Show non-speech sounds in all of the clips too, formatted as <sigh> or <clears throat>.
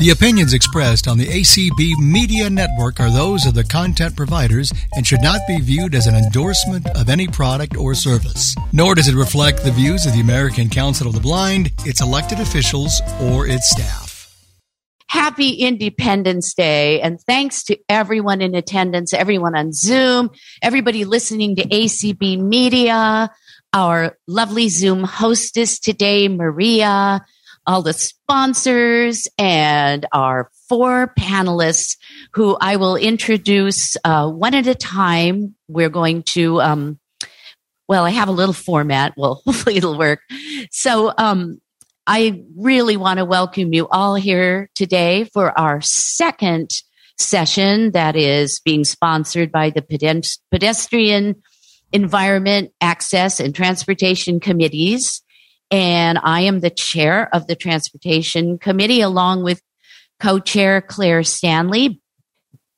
The opinions expressed on the ACB Media Network are those of the content providers and should not be viewed as an endorsement of any product or service. Nor does it reflect the views of the American Council of the Blind, its elected officials, or its staff. Happy Independence Day, and thanks to everyone in attendance, everyone on Zoom, everybody listening to ACB Media, our lovely Zoom hostess today, Maria all the sponsors and our four panelists who I will introduce uh, one at a time. We're going to, um, well, I have a little format. Well, <laughs> hopefully it'll work. So, um, I really want to welcome you all here today for our second session that is being sponsored by the Pedestrian Environment Access and Transportation Committees and I am the chair of the Transportation Committee, along with co chair Claire Stanley.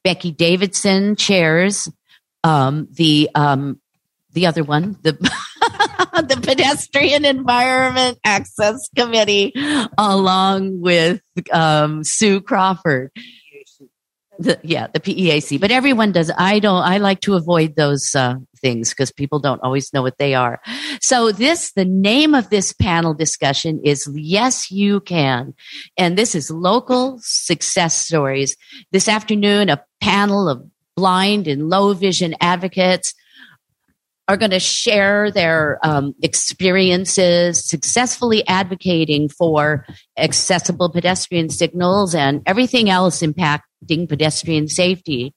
Becky Davidson chairs um, the um, the other one, the <laughs> the Pedestrian Environment Access Committee, along with um, Sue Crawford. The, yeah, the PEAC. But everyone does. I don't. I like to avoid those uh, things because people don't always know what they are. So this, the name of this panel discussion is Yes, You Can. And this is local success stories. This afternoon, a panel of blind and low vision advocates are going to share their um, experiences successfully advocating for accessible pedestrian signals and everything else impacting pedestrian safety.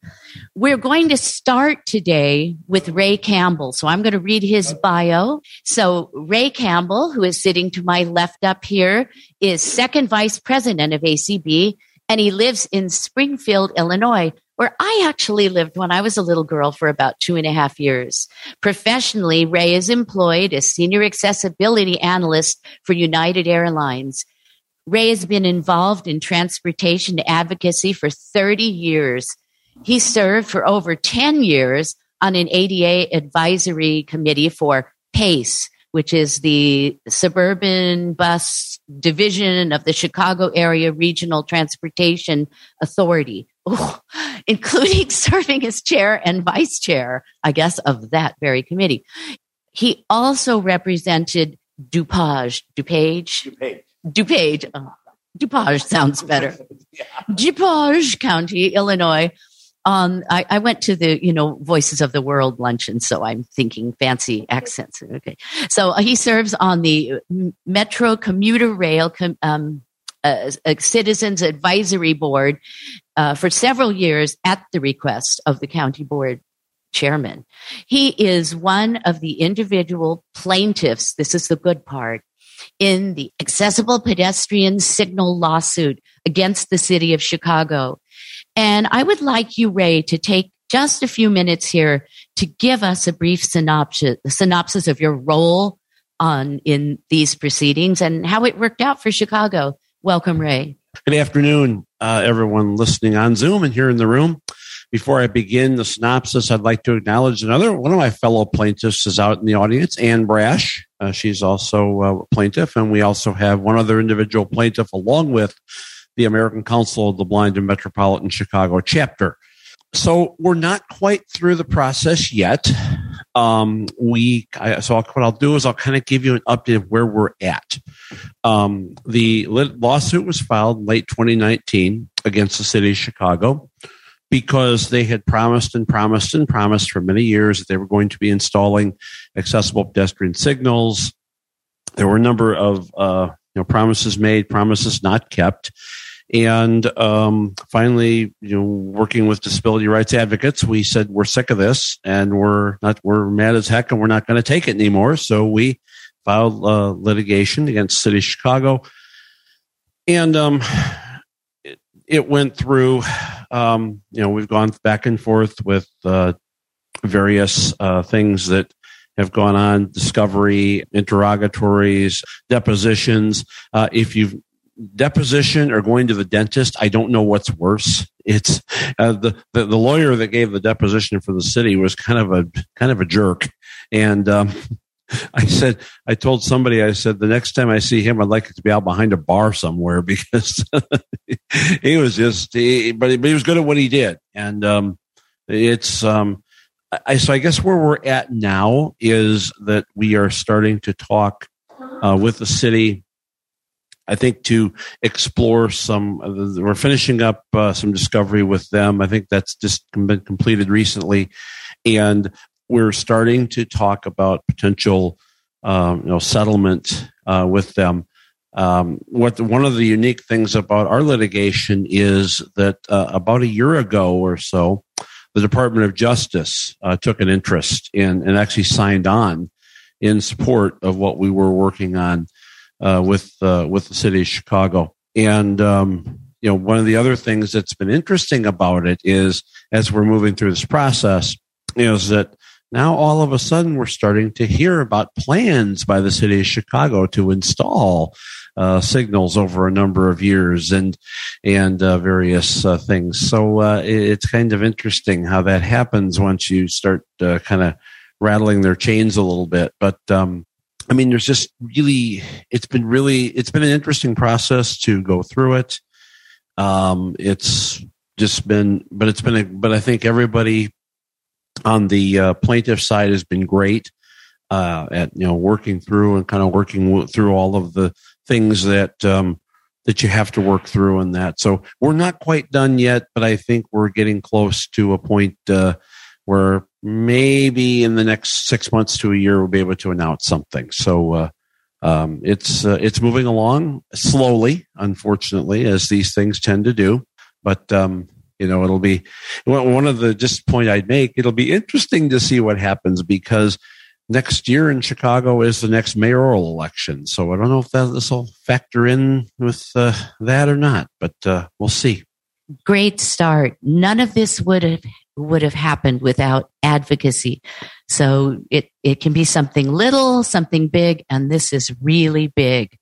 We're going to start today with Ray Campbell. So I'm going to read his bio. So Ray Campbell, who is sitting to my left up here, is second vice president of ACB and he lives in Springfield, Illinois where I actually lived when I was a little girl for about two and a half years. Professionally, Ray is employed as senior accessibility analyst for United Airlines. Ray has been involved in transportation advocacy for 30 years. He served for over 10 years on an ADA advisory committee for PACE, which is the suburban bus division of the Chicago Area Regional Transportation Authority oh, <laughs> including <laughs> serving as chair and vice chair, I guess, of that very committee. He also represented DuPage, DuPage, DuPage, DuPage. Oh, DuPage sounds better. yeah. <laughs> DuPage County, Illinois. Um, I, I, went to the, you know, Voices of the World luncheon, so I'm thinking fancy accents. Okay. So uh, he serves on the Metra Commuter Rail com, um, uh, Citizens Advisory Board uh, for several years at the request of the county board chairman. He is one of the individual plaintiffs. This is the good part in the accessible pedestrian signal lawsuit against the city of Chicago. And I would like you, Ray, to take just a few minutes here to give us a brief synopsis, synopsis of your role on in these proceedings and how it worked out for Chicago. Welcome, Ray. Good afternoon, uh, everyone listening on Zoom and here in the room. Before I begin the synopsis, I'd like to acknowledge another one of my fellow plaintiffs is out in the audience, Anne Brash. Uh, she's also a plaintiff, and we also have one other individual plaintiff along with the American Council of the Blind and Metropolitan Chicago chapter. So we're not quite through the process yet. Um, we I, so I'll, what I'll do is I'll kind of give you an update of where we're at. Um, the lawsuit was filed late 2019 against the city of Chicago because they had promised and promised and promised for many years that they were going to be installing accessible pedestrian signals. There were a number of uh, you know promises made, promises not kept and um, finally, you know, working with disability rights advocates, we said we're sick of this and we're not we're mad as heck and we're not going to take it anymore. So we filed uh, litigation against City of Chicago, and um, it, went through. Um, you know, we've gone back and forth with uh, various uh, things that have gone on discovery interrogatories depositions uh, if you've deposition or going to the dentist, I don't know what's worse. It's uh, the, the, the lawyer that gave the deposition for the city was kind of a kind of a jerk, and um, <laughs> I said, I told somebody, I said, the next time I see him, I'd like it to be out behind a bar somewhere <laughs> because he was just, he, but, he, but he was good at what he did. And, um, it's, um, I, so I guess where we're at now is that we are starting to talk, uh, with the city. I think to explore some, we're finishing up uh, some discovery with them. I think that's just been completed recently. And we're starting to talk about potential, um, you know, settlement uh, with them. Um, what the, one of the unique things about our litigation is that uh, about a year ago or so, the Department of Justice uh, took an interest in and actually signed on in support of what we were working on uh, with uh, with the city of Chicago. And um, you know, one of the other things that's been interesting about it is as we're moving through this process, is that now all of a sudden we're starting to hear about plans by the city of Chicago to install uh, signals over a number of years and and uh, various uh, things. So uh, it's kind of interesting how that happens once you start uh, kind of rattling their chains a little bit. But um, I mean, there's just really it's been really it's been an interesting process to go through it. Um, it's just been, but it's been a, but I think everybody on the uh, plaintiff side has been great uh, at you know working through and kind of working through all of the things that um, that you have to work through and that. So we're not quite done yet, but I think we're getting close to a point uh, where maybe in the next six months to a year we'll be able to announce something. So. Uh, um, it's uh, it's moving along slowly, unfortunately, as these things tend to do. But um, you know, it'll be one of the just point I'd make. It'll be interesting to see what happens because next year in Chicago is the next mayoral election. So I don't know if that this will factor in with uh, that or not, but uh, we'll see. Great start. None of this would have would have happened without advocacy. So it it can be something little, something big, and this is really big.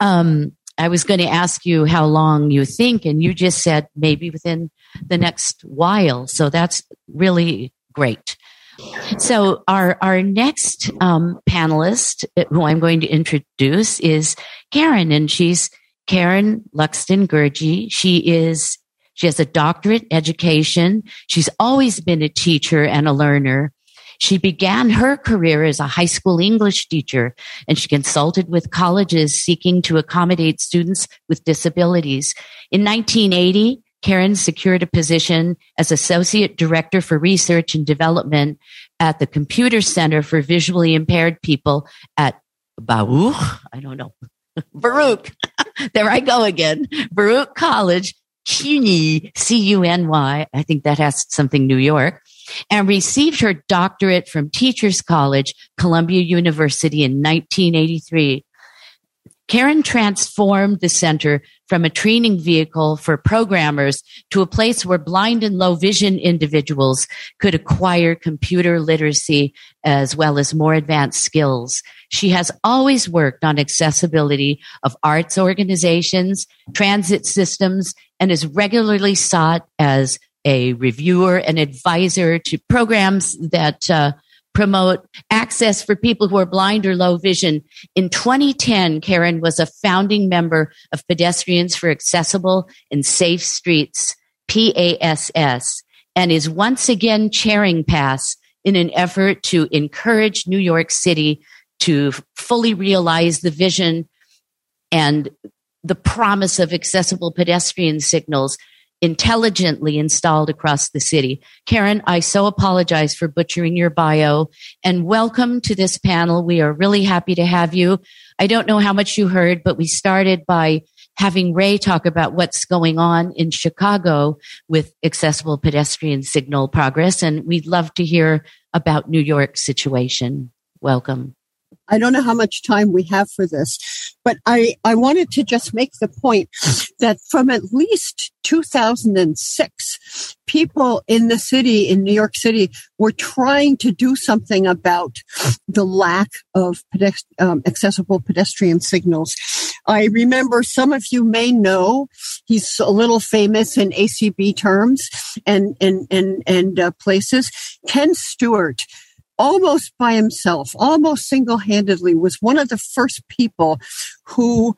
Um, I was going to ask you how long you think, and you just said maybe within the next while. So that's really great. So our our next um, panelist, uh, who I'm going to introduce, is Karen, and she's Karen Luxton Gourgey. She is she has a doctorate education. She's always been a teacher and a learner. She began her career as a high school English teacher and she consulted with colleges seeking to accommodate students with disabilities. In 1980, Karen secured a position as Associate Director for Research and Development at the Computer Center for Visually Impaired People at Baruch. I don't know. <laughs> Baruch. <laughs> there I go again. Baruch College, CUNY, C-U-N-Y. I think that has something New York and received her doctorate from Teachers College, Columbia University in 1983. Karen transformed the center from a training vehicle for programmers to a place where blind and low vision individuals could acquire computer literacy as well as more advanced skills. She has always worked on accessibility of arts organizations, transit systems, and is regularly sought as a reviewer and advisor to programs that uh, promote access for people who are blind or low vision. In 2010, Karen was a founding member of Pedestrians for Accessible and Safe Streets, PASS, and is once again chairing PASS in an effort to encourage New York City to fully realize the vision and the promise of accessible pedestrian signals intelligently installed across the city. Karen, I so apologize for butchering your bio and welcome to this panel. We are really happy to have you. I don't know how much you heard, but we started by having Ray talk about what's going on in Chicago with accessible pedestrian signal progress. And we'd love to hear about New York's situation. Welcome. I don't know how much time we have for this, but I, I wanted to just make the point that from at least 2006, people in the city, in New York City, were trying to do something about the lack of pedest- um, accessible pedestrian signals. I remember some of you may know he's a little famous in ACB terms and, and, and, and uh, places. Ken Stewart almost by himself, almost single handedly, was one of the first people who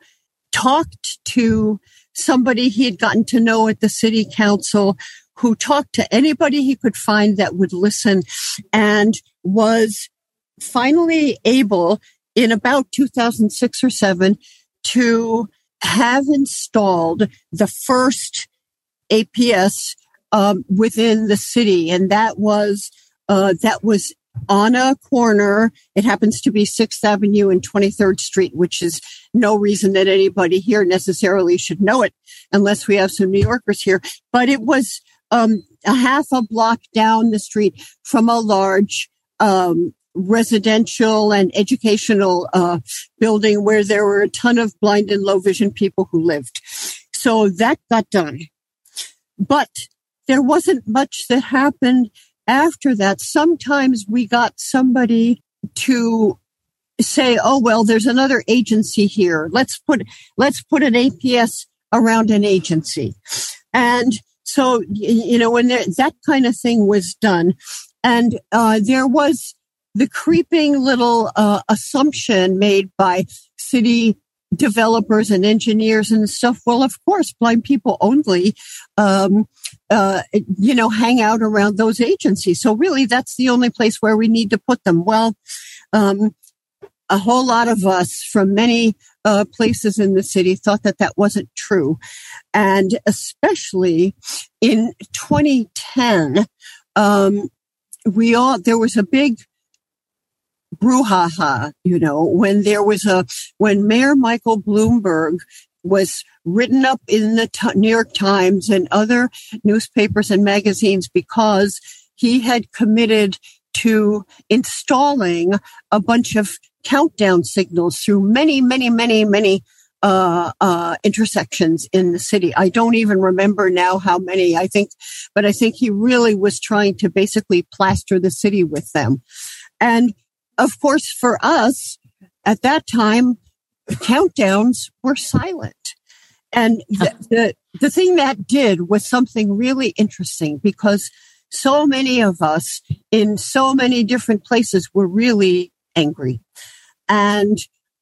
talked to somebody he had gotten to know at the city council, who talked to anybody he could find that would listen and was finally able in about 2006 or seven to have installed the first APS um, within the city, and that was uh, that was on a corner. It happens to be Sixth Avenue and Twenty Third Street, which is no reason that anybody here necessarily should know it, unless we have some New Yorkers here. But it was um, a half a block down the street from a large um, residential and educational uh, building where there were a ton of blind and low vision people who lived. So that got done. But there wasn't much that happened after that. Sometimes we got somebody to say, oh, well, there's another agency here. Let's put, let's put an APS around an agency. And so, you know, when there, that kind of thing was done and, uh, there was the creeping little, uh, assumption made by city developers and engineers and stuff. Well, of course, blind people only, um, uh, you know, hang out around those agencies. So really, that's the only place where we need to put them. Well, um, a whole lot of us from many uh, places in the city thought that that wasn't true, and especially in 2010, um, we all there was a big brouhaha, you know, when there was a, when Mayor Michael Bloomberg was written up in the T- New York Times and other newspapers and magazines because he had committed to installing a bunch of countdown signals through many, many, many, many uh, uh, intersections in the city. I don't even remember now how many. I think, but I think he really was trying to basically plaster the city with them. And of course, for us at that time, countdowns were silent. And the, the, the thing that did was something really interesting because so many of us in so many different places were really angry. And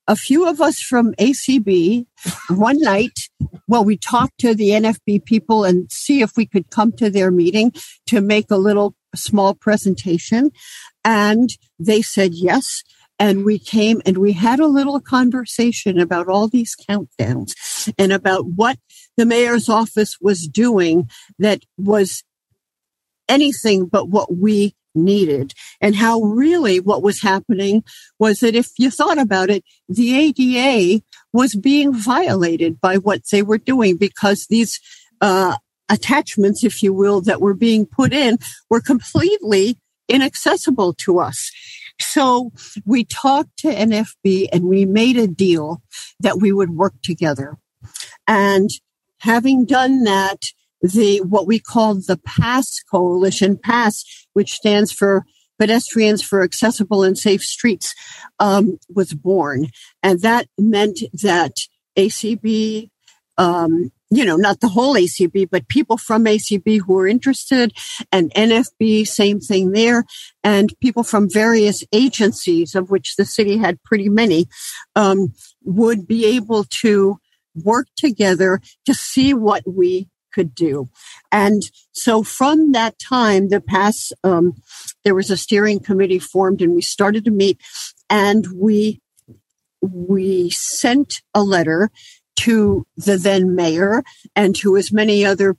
a few of us from ACB one night, well, we talked to the NFB people and see if we could come to their meeting to make a little small presentation. And they said yes. And we came and we had a little conversation about all these countdowns and about what the mayor's office was doing that was anything but what we needed and how really what was happening was that if you thought about it, the ADA was being violated by what they were doing because these, uh, attachments, if you will, that were being put in were completely inaccessible to us. So we talked to NFB and we made a deal that we would work together. And having done that, the, what we called the PASS coalition, PASS, which stands for Pedestrians for Accessible and Safe Streets, um, was born. And that meant that ACB, um, you know, not the whole ACB, but people from ACB who were interested and NFB, same thing there. And people from various agencies of which the city had pretty many, um, would be able to work together to see what we could do. And so from that time, the PASS, um, there was a steering committee formed and we started to meet and we, we sent a letter to the then mayor and to as many other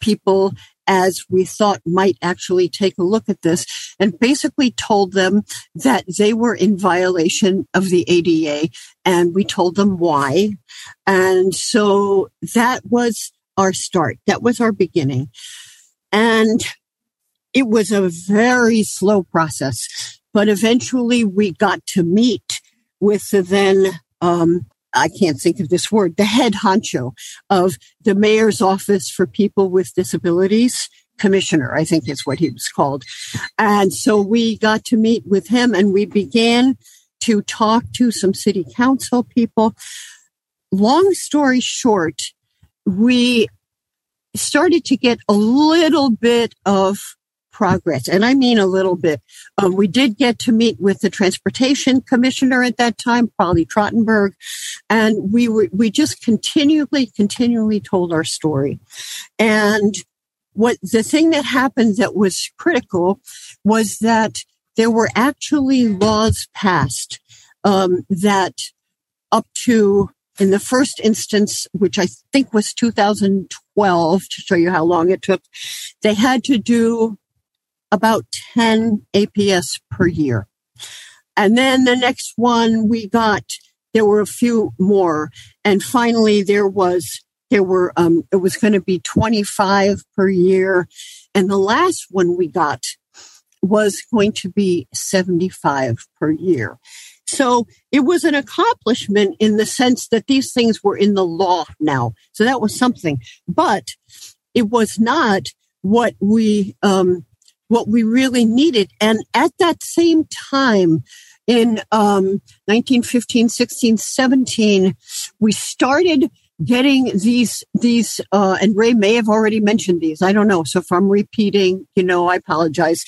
people as we thought might actually take a look at this and basically told them that they were in violation of the ADA and we told them why. And so that was our start. That was our beginning. And it was a very slow process, but eventually we got to meet with the then um, I can't think of this word, the head honcho of the mayor's office for people with disabilities. Commissioner, I think is what he was called. And so we got to meet with him and we began to talk to some city council people. Long story short, we started to get a little bit of progress, and I mean a little bit. Um, we did get to meet with the transportation commissioner at that time, Polly Trottenberg, and we were we just continually, continually told our story. And what the thing that happened that was critical was that there were actually laws passed um, that up to in the first instance, which I think was 2012, to show you how long it took, they had to do about 10 APS per year. And then the next one we got, there were a few more. And finally there was, there were, um, it was going to be 25 per year. And the last one we got was going to be 75 per year. So it was an accomplishment in the sense that these things were in the law now. So that was something, but it was not what we, um, what we really needed. And at that same time, in um, 1915, 16, 17, we started getting these these uh, and ray may have already mentioned these i don't know so if i'm repeating you know i apologize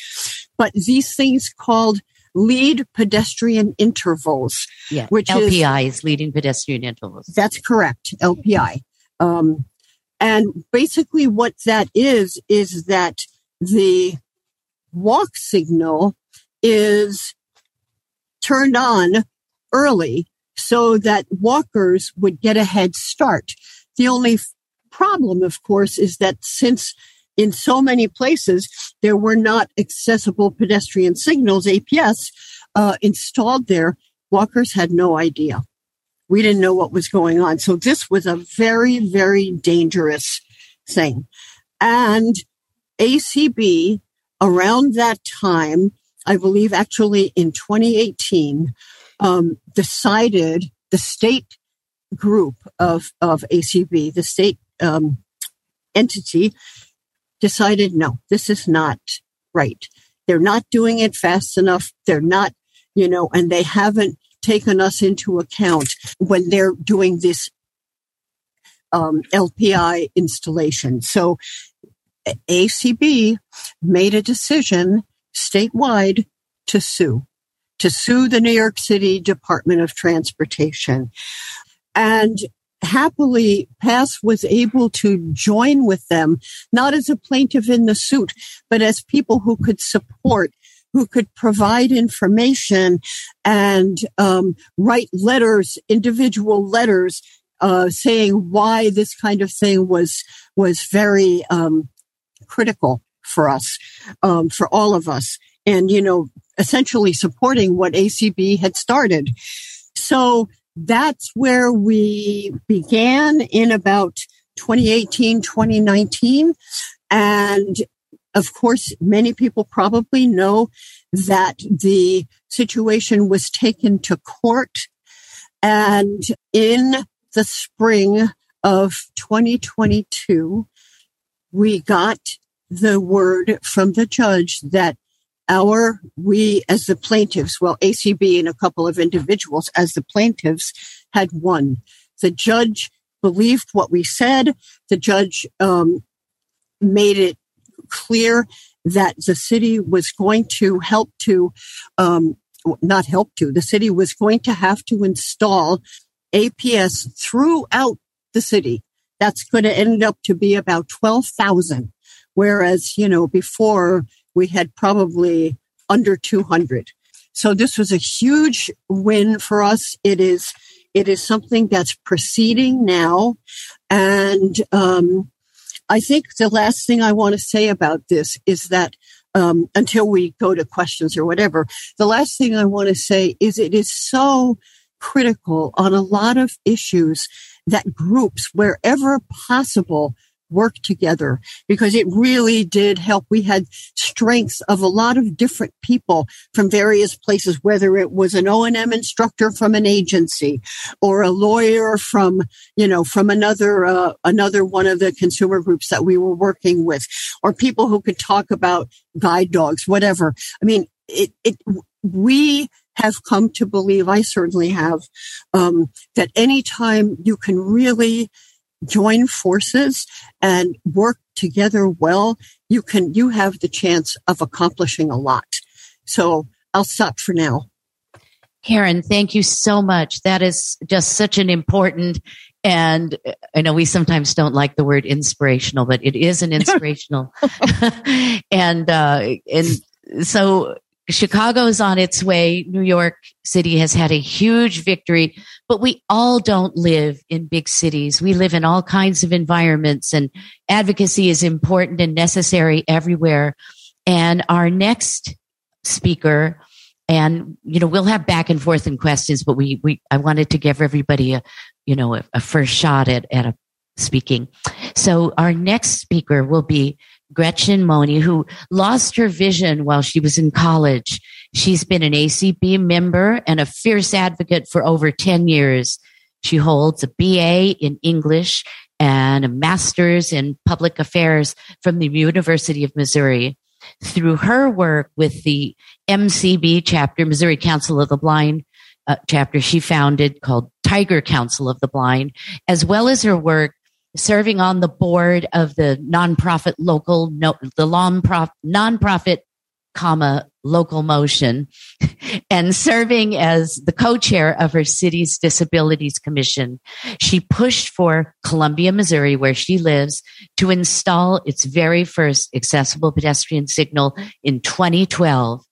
but these things called lead pedestrian intervals. Yeah, which LPI is, is leading pedestrian intervals. That's correct, LPI. Um, and basically, what that is is that the walk signal is turned on early so that walkers would get a head start. The only problem, of course, is that since in so many places, there were not accessible pedestrian signals, APS, uh, installed there. Walkers had no idea. We didn't know what was going on. So this was a very, very dangerous thing. And ACB around that time, I believe actually in 2018, um, decided the state group of, of ACB, the state um, entity, decided, no, this is not right. They're not doing it fast enough. They're not, you know, and they haven't taken us into account when they're doing this um, LPI installation. So ACB made a decision statewide to sue, to sue the New York City Department of Transportation. And happily Pass was able to join with them, not as a plaintiff in the suit, but as people who could support who could provide information and um, write letters, individual letters, uh, saying why this kind of thing was was very um, critical for us, um, for all of us, and you know, essentially supporting what ACB had started. So that's where we began in about 2018, 2019. And of course, many people probably know that the situation was taken to court. And in the spring of 2022, we got the word from the judge that our, we as the plaintiffs, well, ACB and a couple of individuals as the plaintiffs had won. The judge believed what we said. The judge um, made it clear that the city was going to help to, um, not help to, the city was going to have to install APS throughout the city. That's going to end up to be about 12,000. Whereas, you know, before we had probably under 200. So this was a huge win for us. It is, it is something that's proceeding now. And, um, I think the last thing I want to say about this is that um, until we go to questions or whatever, the last thing I want to say is it is so critical on a lot of issues that groups, wherever possible, work together because it really did help. We had strengths of a lot of different people from various places, whether it was an O&M instructor from an agency or a lawyer from, you know, from another, uh, another one of the consumer groups that we were working with or people who could talk about guide dogs, whatever. I mean, it, it, we have come to believe, I certainly have, um, that anytime you can really join forces and work together well, you can, you have the chance of accomplishing a lot. So I'll stop for now. Karen, thank you so much. That is just such an important and I know we sometimes don't like the word inspirational, but it is an <laughs> inspirational. <laughs> and uh, and so Chicago is on its way. New York City has had a huge victory, but we all don't live in big cities. We live in all kinds of environments, and advocacy is important and necessary everywhere. And our next speaker and you know we'll have back and forth and questions but we we i wanted to give everybody a you know a, a first shot at at a speaking so our next speaker will be gretchen Maune who lost her vision while she was in college. She's been an acb member and a fierce advocate for over 10 years. She holds a ba in english and a master's in public affairs from the university of missouri. Through her work with the MCB chapter, Missouri Council of the Blind uh, chapter she founded called Tiger Council of the Blind, as well as her work serving on the board of the nonprofit local, no, the nonprofit, nonprofit comma local motion <laughs> and serving as the co-chair of her city's disabilities commission. She pushed for columbia missouri where she lives to install its very first accessible pedestrian signal in 2012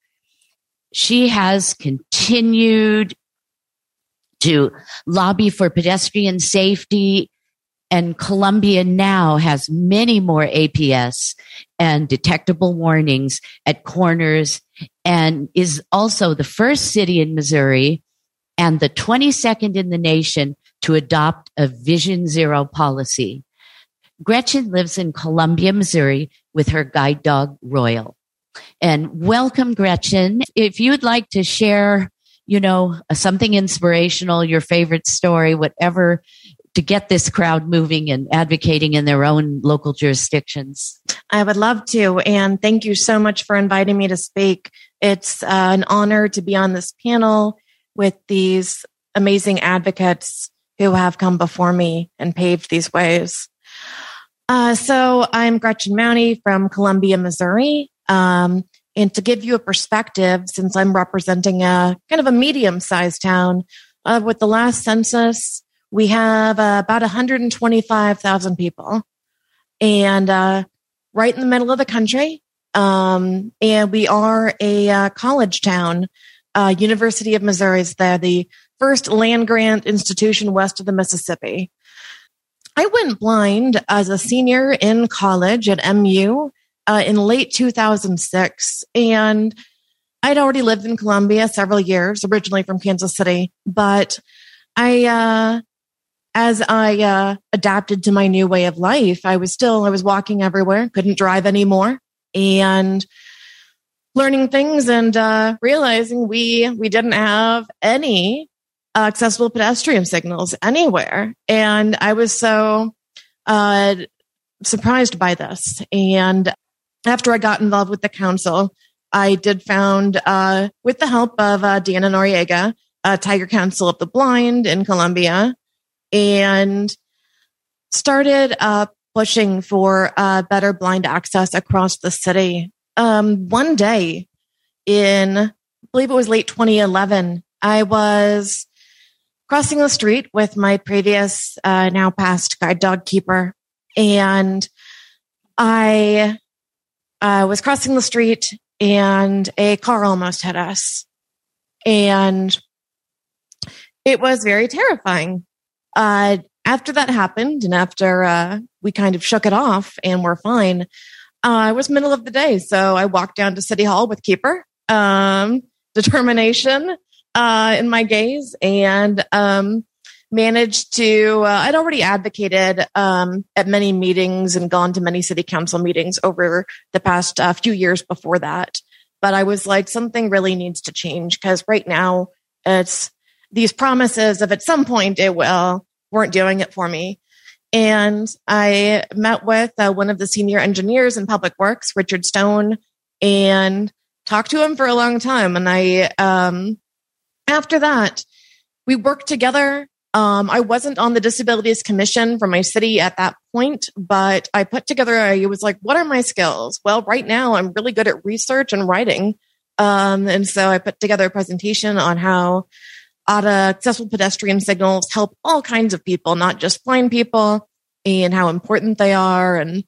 she has continued to lobby for pedestrian safety and Columbia now has many more APS and detectable warnings at corners and is also the first city in Missouri and the 22nd in the nation to adopt a Vision Zero policy. Gretchen lives in Columbia, Missouri with her guide dog, Royal. And welcome, Gretchen. If you'd like to share, you know, something inspirational, your favorite story, whatever to get this crowd moving and advocating in their own local jurisdictions. I would love to. And thank you so much for inviting me to speak. It's uh, an honor to be on this panel with these amazing advocates who have come before me and paved these ways. Uh, so I'm Gretchen Maune from Columbia, Missouri. Um, and to give you a perspective, since I'm representing a kind of a medium sized town, uh, with the last census, we have uh, about 125,000 people and uh, right in the middle of the country. Um, and we are a uh, college town. Uh, University of Missouri is there, the first land grant institution west of the Mississippi. I went blind as a senior in college at MU uh, in late 2006. And I'd already lived in Columbia several years, originally from Kansas City, but I uh, as I uh, adapted to my new way of life, I was still, I was walking everywhere, couldn't drive anymore and learning things and uh, realizing we, we didn't have any accessible pedestrian signals anywhere. And I was so uh, surprised by this. And after I got involved with the council, I did found, uh, with the help of uh, Deanna Noriega, Tiger Council of the Blind in Columbia, and started uh, pushing for uh, better blind access across the city. Um, one day in, I believe it was late 2011, I was crossing the street with my previous, uh, now past guide dog keeper. And I uh, was crossing the street and a car almost hit us. And it was very terrifying uh, after that happened and after uh, we kind of shook it off and we're fine, uh, it was middle of the day. So I walked down to City Hall with Keeper, um, <laughs> determination uh, in my gaze, and um, managed to. Uh, I'd already advocated um, at many meetings and gone to many city council meetings over the past uh, few years before that. But I was like, something really needs to change because right now it's these promises of at some point it will weren't doing it for me. And I met with uh, one of the senior engineers in public works, Richard Stone, and talked to him for a long time. And I, um, after that, we worked together Um, I wasn't on the Disabilities Commission for my city at that point, but I put together, I was like, what are my skills? Well, right now I'm really good at research and writing. Um, and so I put together a presentation on how accessible pedestrian signals help all kinds of people, not just blind people, and how important they are. And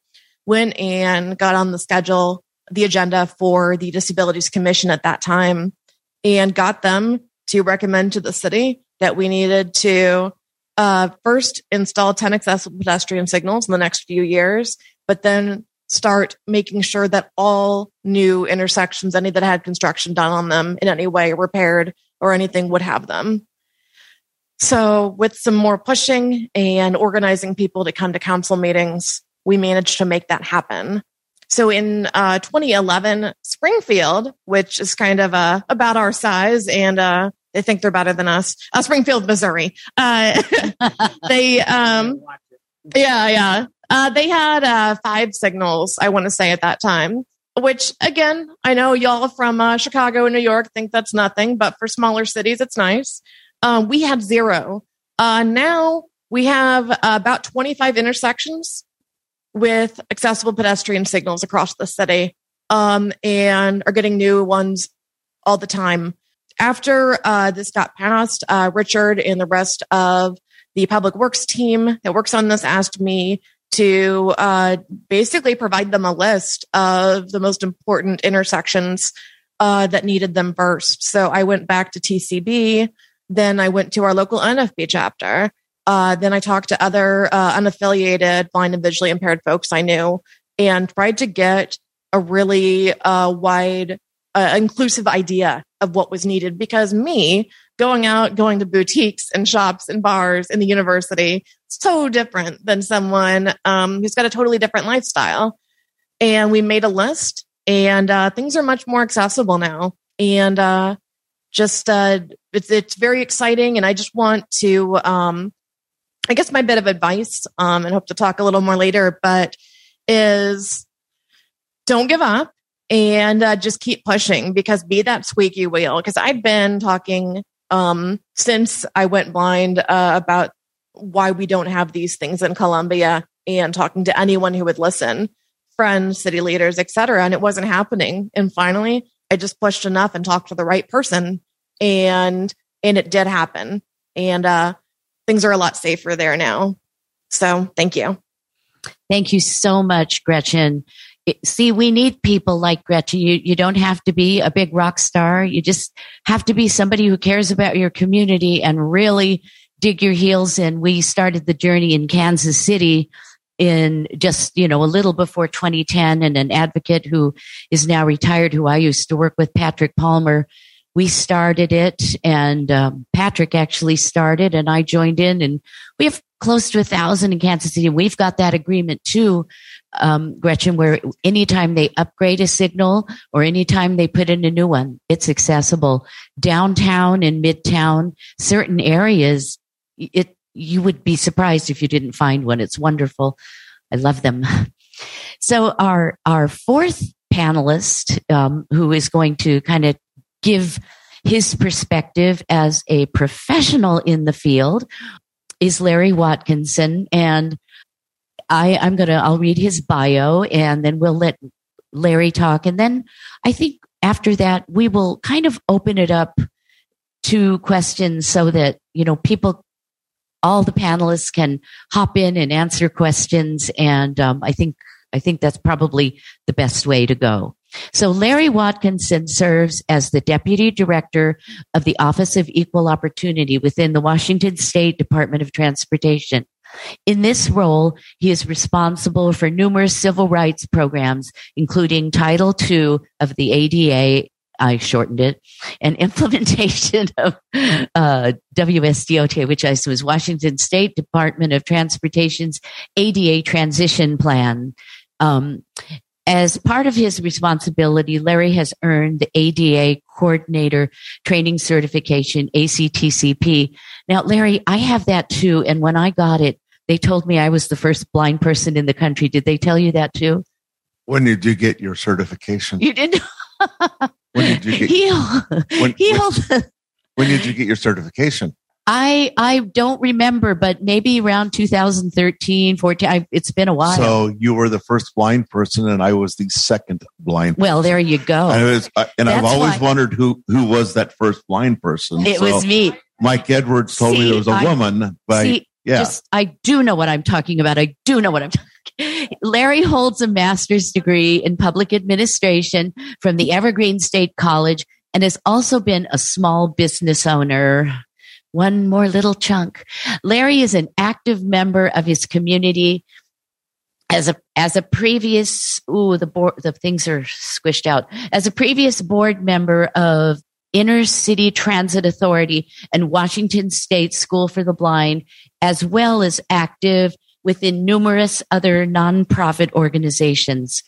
went and got on the schedule, the agenda for the Disabilities Commission at that time, and got them to recommend to the city that we needed to uh, first install 10 accessible pedestrian signals in the next few years, but then start making sure that all new intersections, any that had construction done on them in any way repaired or anything would have them. So, with some more pushing and organizing people to come to council meetings, we managed to make that happen. So in uh, 2011, Springfield, which is kind of uh, about our size and uh, they think they're better than us. Uh, Springfield, Missouri. Uh, <laughs> they, um, yeah, yeah. Uh, they had uh, five signals, I want to say, at that time, which again, I know y'all from uh, Chicago and New York think that's nothing, but for smaller cities, it's nice. Um, we had zero. Uh, now we have about 25 intersections with accessible pedestrian signals across the city um, and are getting new ones all the time after uh, this got passed, uh, Richard and the rest of the public works team that works on this asked me to uh, basically provide them a list of the most important intersections uh, that needed them first. So I went back to TCB. Then I went to our local NFB chapter. Uh, then I talked to other uh, unaffiliated blind and visually impaired folks I knew and tried to get a really wide, inclusive idea of what was needed because me going out, going to boutiques and shops and bars in the university, so different than someone um, who's got a totally different lifestyle. And we made a list and uh, things are much more accessible now. And uh, just, uh, it's, it's very exciting. And I just want to, um, I guess my bit of advice, um, and hope to talk a little more later, but is don't give up and uh, just keep pushing because be that squeaky wheel. Because I've been talking um, since I went blind uh, about why we don't have these things in Columbia and talking to anyone who would listen, friends, city leaders, etc. And it wasn't happening. And finally, I just pushed enough and talked to the right person, and and it did happen. And uh, things are a lot safer there now. So thank you. Thank you so much, Gretchen see, we need people like Gretchen. You, you don't have to be a big rock star. You just have to be somebody who cares about your community and really dig your heels in. We started the journey in Kansas City in just, you know, a little before 2010 and an advocate who is now retired, who I used to work with, Patrick Palmer. We started it and um, Patrick actually started and I joined in and we have close to a thousand in Kansas City. And We've got that agreement too um, Gretchen, where anytime they upgrade a signal or anytime they put in a new one, it's accessible. Downtown and midtown, certain areas, it you would be surprised if you didn't find one. It's wonderful. I love them. <laughs> So our our fourth panelist, um, who is going to kind of give his perspective as a professional in the field, is Larry Watkinson, and I, I'm going to, I'll read his bio and then we'll let Larry talk. And then I think after that, we will kind of open it up to questions so that, you know, people, all the panelists can hop in and answer questions. And um, I think, I think that's probably the best way to go. So Larry Watkinson serves as the Deputy Director of the Office of Equal Opportunity within the Washington State Department of Transportation. In this role, he is responsible for numerous civil rights programs, including Title II of the ADA. I shortened it, and <laughs> implementation of uh, WSDOT, which I was Washington State Department of Transportation's ADA transition plan. Um, as part of his responsibility, Larry has earned the ADA Coordinator Training Certification, ACTCP. Now, Larry, I have that too. And when I got it, they told me I was the first blind person in the country. Did they tell you that too? When did you get your certification? You didn't. when did you get? Heal. When, Heal. When, when did you get your certification? I I don't remember, but maybe around 2013, 14. I, it's been a while. So you were the first blind person, and I was the second blind. well, there you go. I was, and I've always why- wondered who who was that first blind person. it So was me. Mike Edwards told me See, it was a I- woman, but See, yeah, just I do know what I'm talking about. I do know what I'm <laughs> talking. Larry holds a master's degree in public administration from the Evergreen State College and has also been a small business owner. One more little chunk. Larry is an active member of his community. As a as a previous ooh the board the things are squished out. As a previous board member of Intercity Transit Authority and Washington State School for the Blind, as well as active within numerous other nonprofit organizations.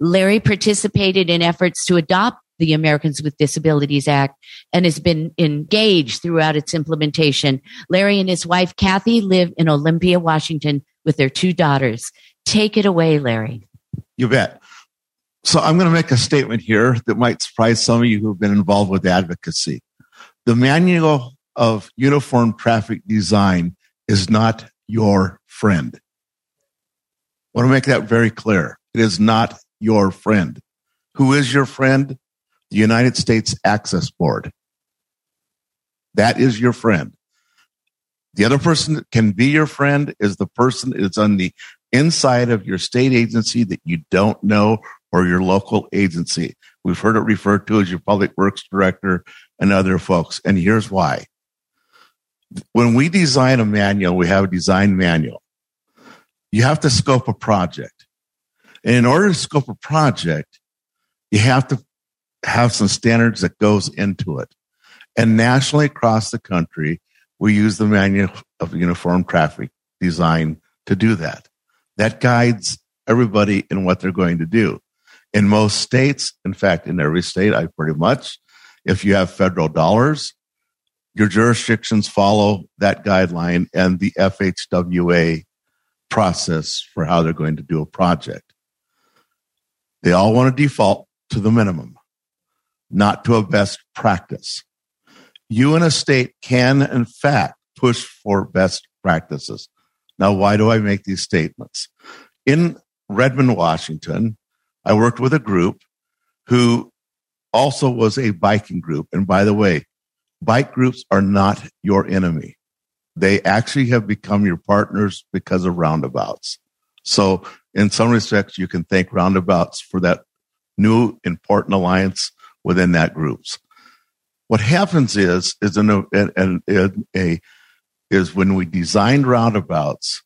Larry participated in efforts to adopt the Americans with Disabilities Act and has been engaged throughout its implementation. Larry and his wife, Kathy, live in Olympia, Washington with their two daughters. Take it away, Larry. you bet. So I'm going to make a statement here that might surprise some of you who've been involved with advocacy. The manual of uniform traffic design is not your friend. I want to make that very clear. It is not your friend. Who is your friend? The United States Access Board. That is your friend. The other person that can be your friend is the person that's on the inside of your state agency that you don't know or your local agency. We've heard it referred to as your public works director and other folks. And here's why. When we design a manual, we have a design manual. You have to scope a project. And in order to scope a project, you have to have some standards that goes into it. And nationally across the country, we use the manual of uniform traffic design to do that. That guides everybody in what they're going to do. In most states, in fact, in every state, I pretty much, if you have federal dollars, your jurisdictions follow that guideline and the FHWA process for how they're going to do a project. They all want to default to the minimum, not to a best practice. You in a state can, in fact, push for best practices. Now, why do I make these statements? In Redmond, Washington, I worked with a group who also was a biking group. And by the way, bike groups are not your enemy. They actually have become your partners because of roundabouts. So in some respects, you can thank roundabouts for that new important alliance within that groups. What happens is, is in a, in, in a, is when we design roundabouts,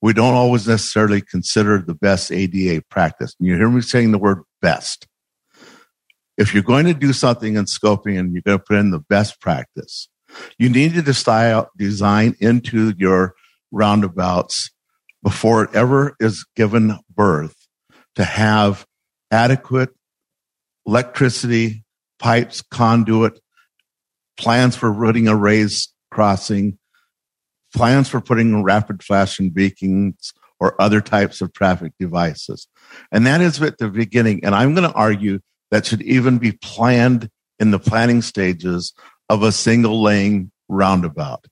we don't always necessarily consider the best ADA practice. And you hear me saying the word best. If you're going to do something in scoping and you're going to put in the best practice, you need to style, design into your roundabouts before it ever is given birth to have adequate electricity, pipes, conduit, plans for putting a raised crossing, plans for putting rapid flashing beacons or other types of traffic devices. And that is at the beginning. And I'm going to argue that should even be planned in the planning stages of a single lane roundabout.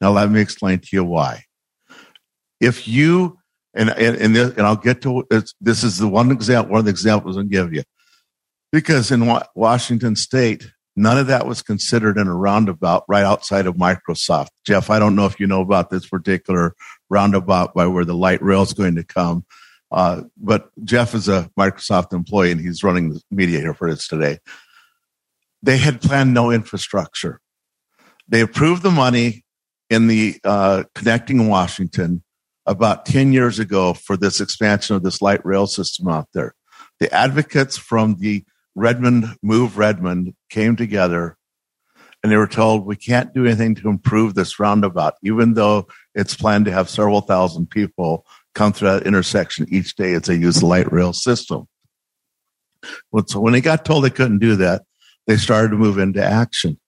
Now, let me explain to you why. If you, and, and, and, I'll get to this is the one example, one of the examples I'll give you. Because in Wa- Washington state, none of that was considered in a roundabout right outside of Microsoft. Jeff, I don't know if you know about this particular roundabout by where the light rail is going to come. Uh, but Jeff is a Microsoft employee and he's running the media here for us today. They had planned no infrastructure. They approved the money in the uh, connecting Washington about 10 years ago for this expansion of this light rail system out there. The advocates from the Redmond Move Redmond came together and they were told we can't do anything to improve this roundabout, even though it's planned to have several thousand people come through that intersection each day as they use the light rail system. So when they got told they couldn't do that, they started to move into action.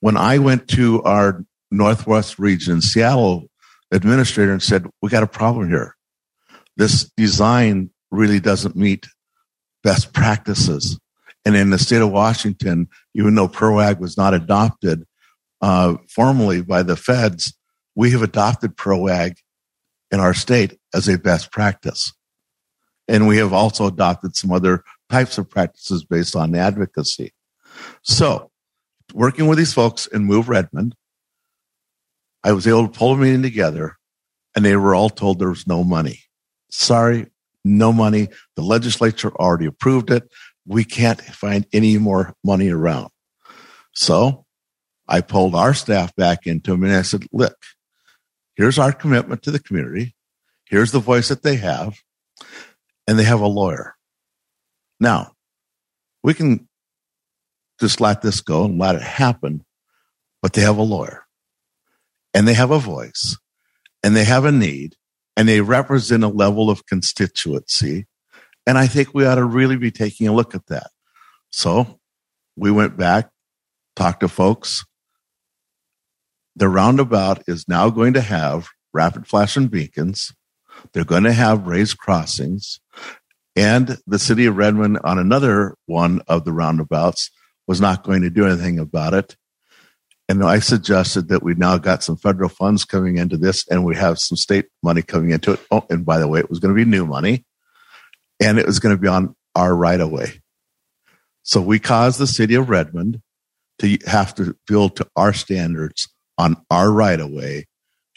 When I went to our Northwest region, Seattle administrator, and said, We got a problem here. This design really doesn't meet best practices. And in the state of Washington, even though PROWAG was not adopted, uh, formally by the feds, we have adopted PROWAG in our state as a best practice. And we have also adopted some other types of practices based on advocacy. So, working with these folks in Move Redmond, I was able to pull a meeting together and they were all told there was no money. Sorry, no money. The legislature already approved it. We can't find any more money around. So I pulled our staff back into them and I said, look, here's our commitment to the community. Here's the voice that they have. And they have a lawyer. Now, we can just let this go and let it happen, but they have a lawyer and they have a voice and they have a need and they represent a level of constituency. And I think we ought to really be taking a look at that. So we went back, talked to folks. The roundabout is now going to have rapid flashing beacons. They're going to have raised crossings. And the city of Redmond, on another one of the roundabouts, was not going to do anything about it. And I suggested that we now got some federal funds coming into this and we have some state money coming into it. Oh, and by the way, it was going to be new money and it was going to be on our right of way. So we caused the city of Redmond to have to build to our standards on our right of way,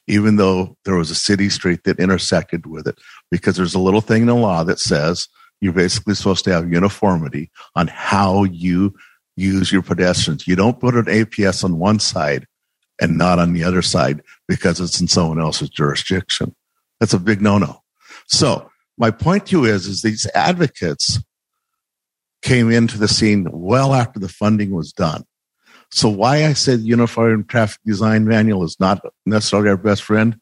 even though there was a city street that intersected with it, because there's a little thing in the law that says you're basically supposed to have uniformity on how you use your pedestrians. You don't put an APS on one side and not on the other side because it's in someone else's jurisdiction. That's a big no-no. So my point to you is, is these advocates came into the scene well after the funding was done. So why I said Unified Traffic Design Manual is not necessarily our best friend.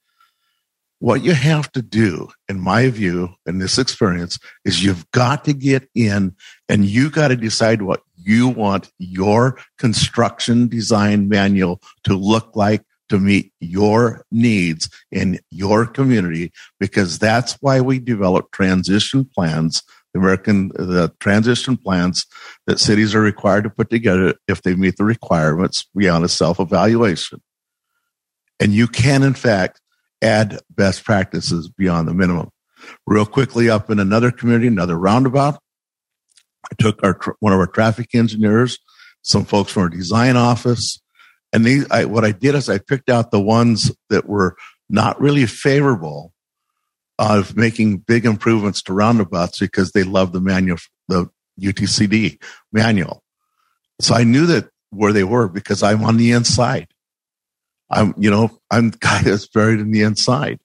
What you have to do, in my view, in this experience, is you've got to get in and you got to decide what you want your construction design manual to look like to meet your needs in your community because that's why we develop transition plans the american the transition plans that cities are required to put together if they meet the requirements beyond a self-evaluation. And you can in fact add best practices beyond the minimum. Real quickly up in another community another roundabout I took our one of our traffic engineers, some folks from our design office, and these. I, what I did is I picked out the ones that were not really favorable of making big improvements to roundabouts because they love the manual, the UTCD manual. So I knew that where they were because I'm on the inside. I'm, you know, I'm the <laughs> guy that's buried in the inside.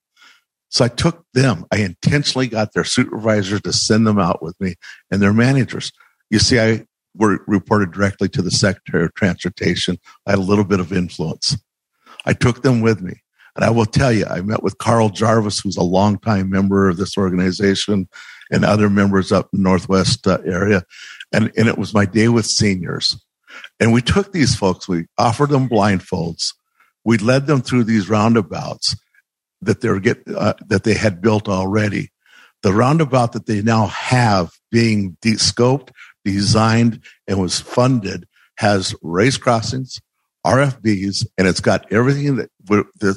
So I took them. I intentionally got their supervisors to send them out with me and their managers. You see, I were reported directly to the Secretary of Transportation. I had a little bit of influence. I took them with me. And I will tell you, I met with Carl Jarvis, who's a longtime member of this organization and other members up in Northwest uh, area. And, and it was my day with seniors. And we took these folks, we offered them blindfolds. We led them through these roundabouts that they're get uh, that they had built already. The roundabout that they now have being de- scoped, designed, and was funded has race crossings, RFBs, and it's got everything that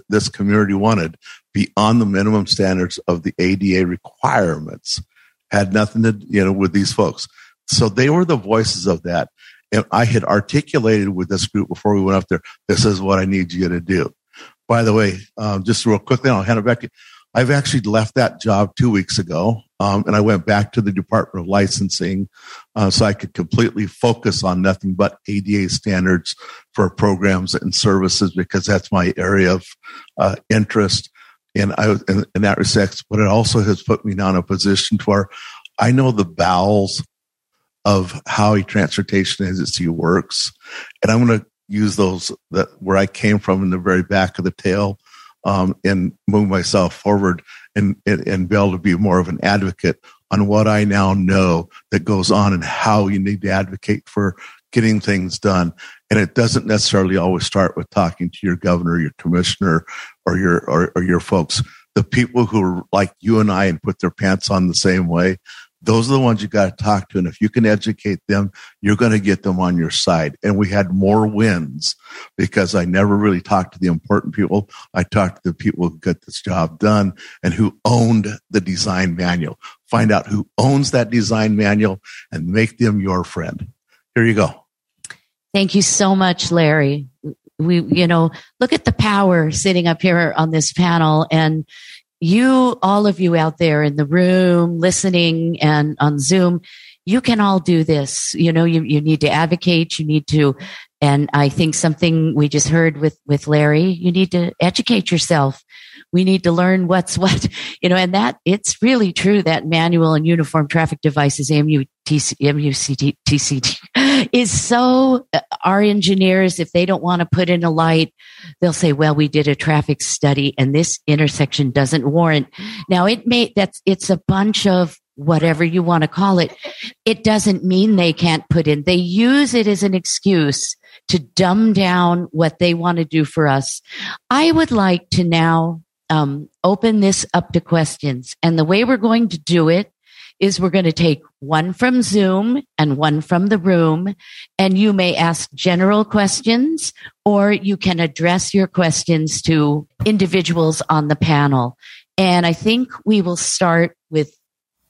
this community wanted beyond the minimum standards of the ADA requirements. Had nothing to you know with these folks. So they were the voices of that. And I had articulated with this group before we went up there, this is what I need you to do by the way, um, just real quickly, I'll hand it back to you. I've actually left that job two weeks ago, um, and I went back to the Department of Licensing uh, so I could completely focus on nothing but ADA standards for programs and services because that's my area of uh, interest. And I, in, in that respect, but it also has put me down in a position to where I know the bowels of how a transportation agency works, and I'm going to use those that where I came from in the very back of the tail um, and move myself forward and, and, and be able to be more of an advocate on what I now know that goes on and how you need to advocate for getting things done. And it doesn't necessarily always start with talking to your governor, your commissioner, or your or, or your folks. The people who are like you and I and put their pants on the same way, those are the ones you got to talk to. And if you can educate them, you're going to get them on your side. And we had more wins because I never really talked to the important people. I talked to the people who got this job done and who owned the design manual. Find out who owns that design manual and make them your friend. Here you go. Thank you so much, Larry. We, you know, look at the power sitting up here on this panel and you, all of you out there in the room, listening and on Zoom, you can all do this. You know, you, you need to advocate. You need to, and I think something we just heard with, with Larry, you need to educate yourself. We need to learn what's <laughs> what, you know, and that it's really true that manual and uniform traffic devices, MUTC, MUCTCD <laughs> is so, uh, our engineers, if they don't want to put in a light, they'll say, well, we did a traffic study and this intersection doesn't warrant. Now it may, that's, it's a bunch of whatever you want to call it. It doesn't mean they can't put in. They use it as an excuse to dumb down what they want to do for us. I would like to now um, open this up to questions. And the way we're going to do it is we're going to take one from Zoom and one from the room. And you may ask general questions or you can address your questions to individuals on the panel. And I think we will start with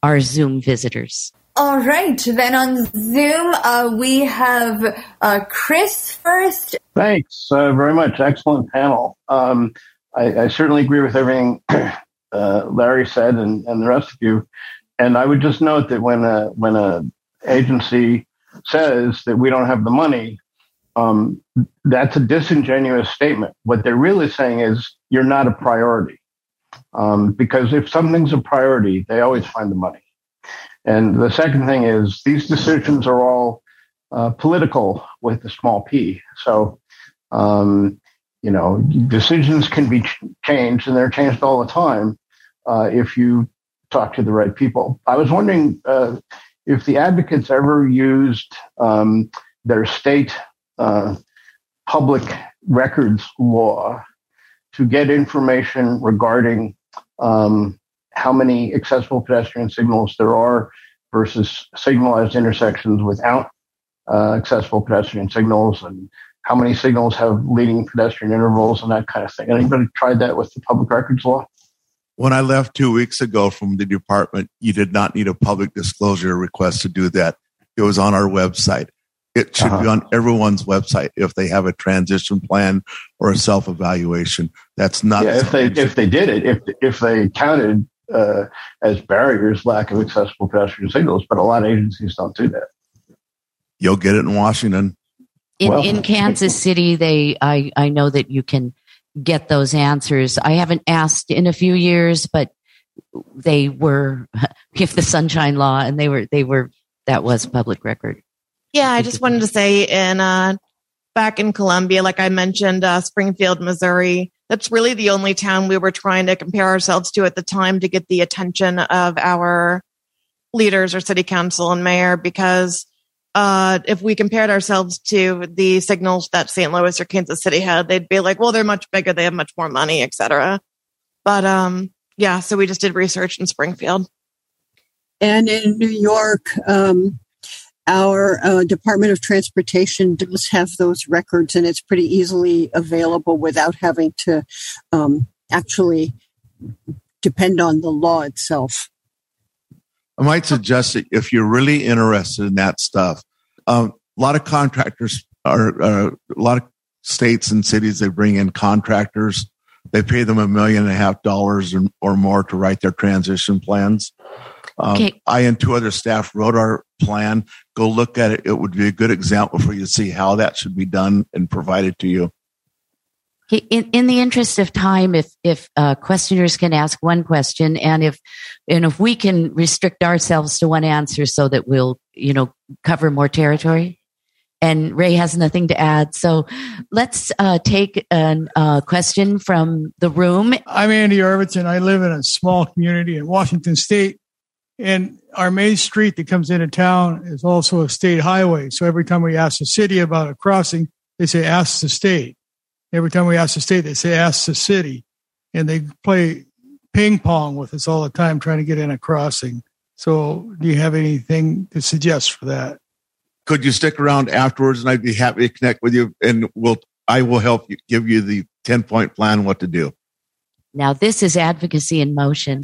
our Zoom visitors. All right. Then on Zoom, uh, we have uh, Chris first. Thanks uh, very much. Excellent panel. Um, I, I, certainly agree with everything <clears throat> uh, Larry said and, and the rest of you. And I would just note that when a when a agency says that we don't have the money, um, that's a disingenuous statement. What they're really saying is you're not a priority. Um, because if something's a priority, they always find the money. And the second thing is these decisions are all uh, political with a small p. So, um, you know, decisions can be ch- changed and they're changed all the time uh, if you talk to the right people. I was wondering uh, if the advocates ever used um, their state uh, public records law to get information regarding um, how many accessible pedestrian signals there are versus signalized intersections without uh, accessible pedestrian signals and how many signals have leading pedestrian intervals and that kind of thing. Anybody tried that with the public records law? When I left two weeks ago from the department, you did not need a public disclosure request to do that. It was on our website. It should uh-huh. be on everyone's website if they have a transition plan or a self evaluation. That's not. Yeah, if they if they did it, if if they counted uh, as barriers lack of accessible pedestrian signals, but a lot of agencies don't do that. You'll get it in Washington. In, well, in Kansas City, they I I know that you can get those answers. I haven't asked in a few years, but they were <laughs> if the Sunshine Law, and they were they were that was public record. Yeah, I just wanted to say in uh, back in Columbia, like I mentioned, uh, Springfield, Missouri. That's really the only town we were trying to compare ourselves to at the time to get the attention of our leaders or city council and mayor because uh, if we compared ourselves to the signals that St. Louis or Kansas City had, they'd be like, well, they're much bigger. They have much more money, etc. But, um, yeah, so we just did research in Springfield. And in New York, um, our uh, Department of Transportation does have those records, and it's pretty easily available without having to um, actually depend on the law itself. I might suggest that if you're really interested in that stuff, um, a lot of contractors are uh, a lot of states and cities they bring in contractors. They pay them a million and a half dollars or more to write their transition plans. Um, okay. I and two other staff wrote our plan. Go look at it. It would be a good example for you to see how that should be done and provided to you. In, in the interest of time, if if uh, questioners can ask one question, and if and if we can restrict ourselves to one answer, so that we'll you know cover more territory. And Ray has nothing to add, so let's uh, take a uh, question from the room. I'm Andy Arvidsson. I live in a small community in Washington State, and our main street that comes into town is also a state highway. So every time we ask the city about a crossing, they say, ask the state. Every time we ask the state, they say, ask the city. And they play ping pong with us all the time trying to get in a crossing. So, do you have anything to suggest for that? Could you stick around afterwards, and I'd be happy to connect with you, and we'll I will help you give you the ten point plan what to do. Now, this is advocacy in motion.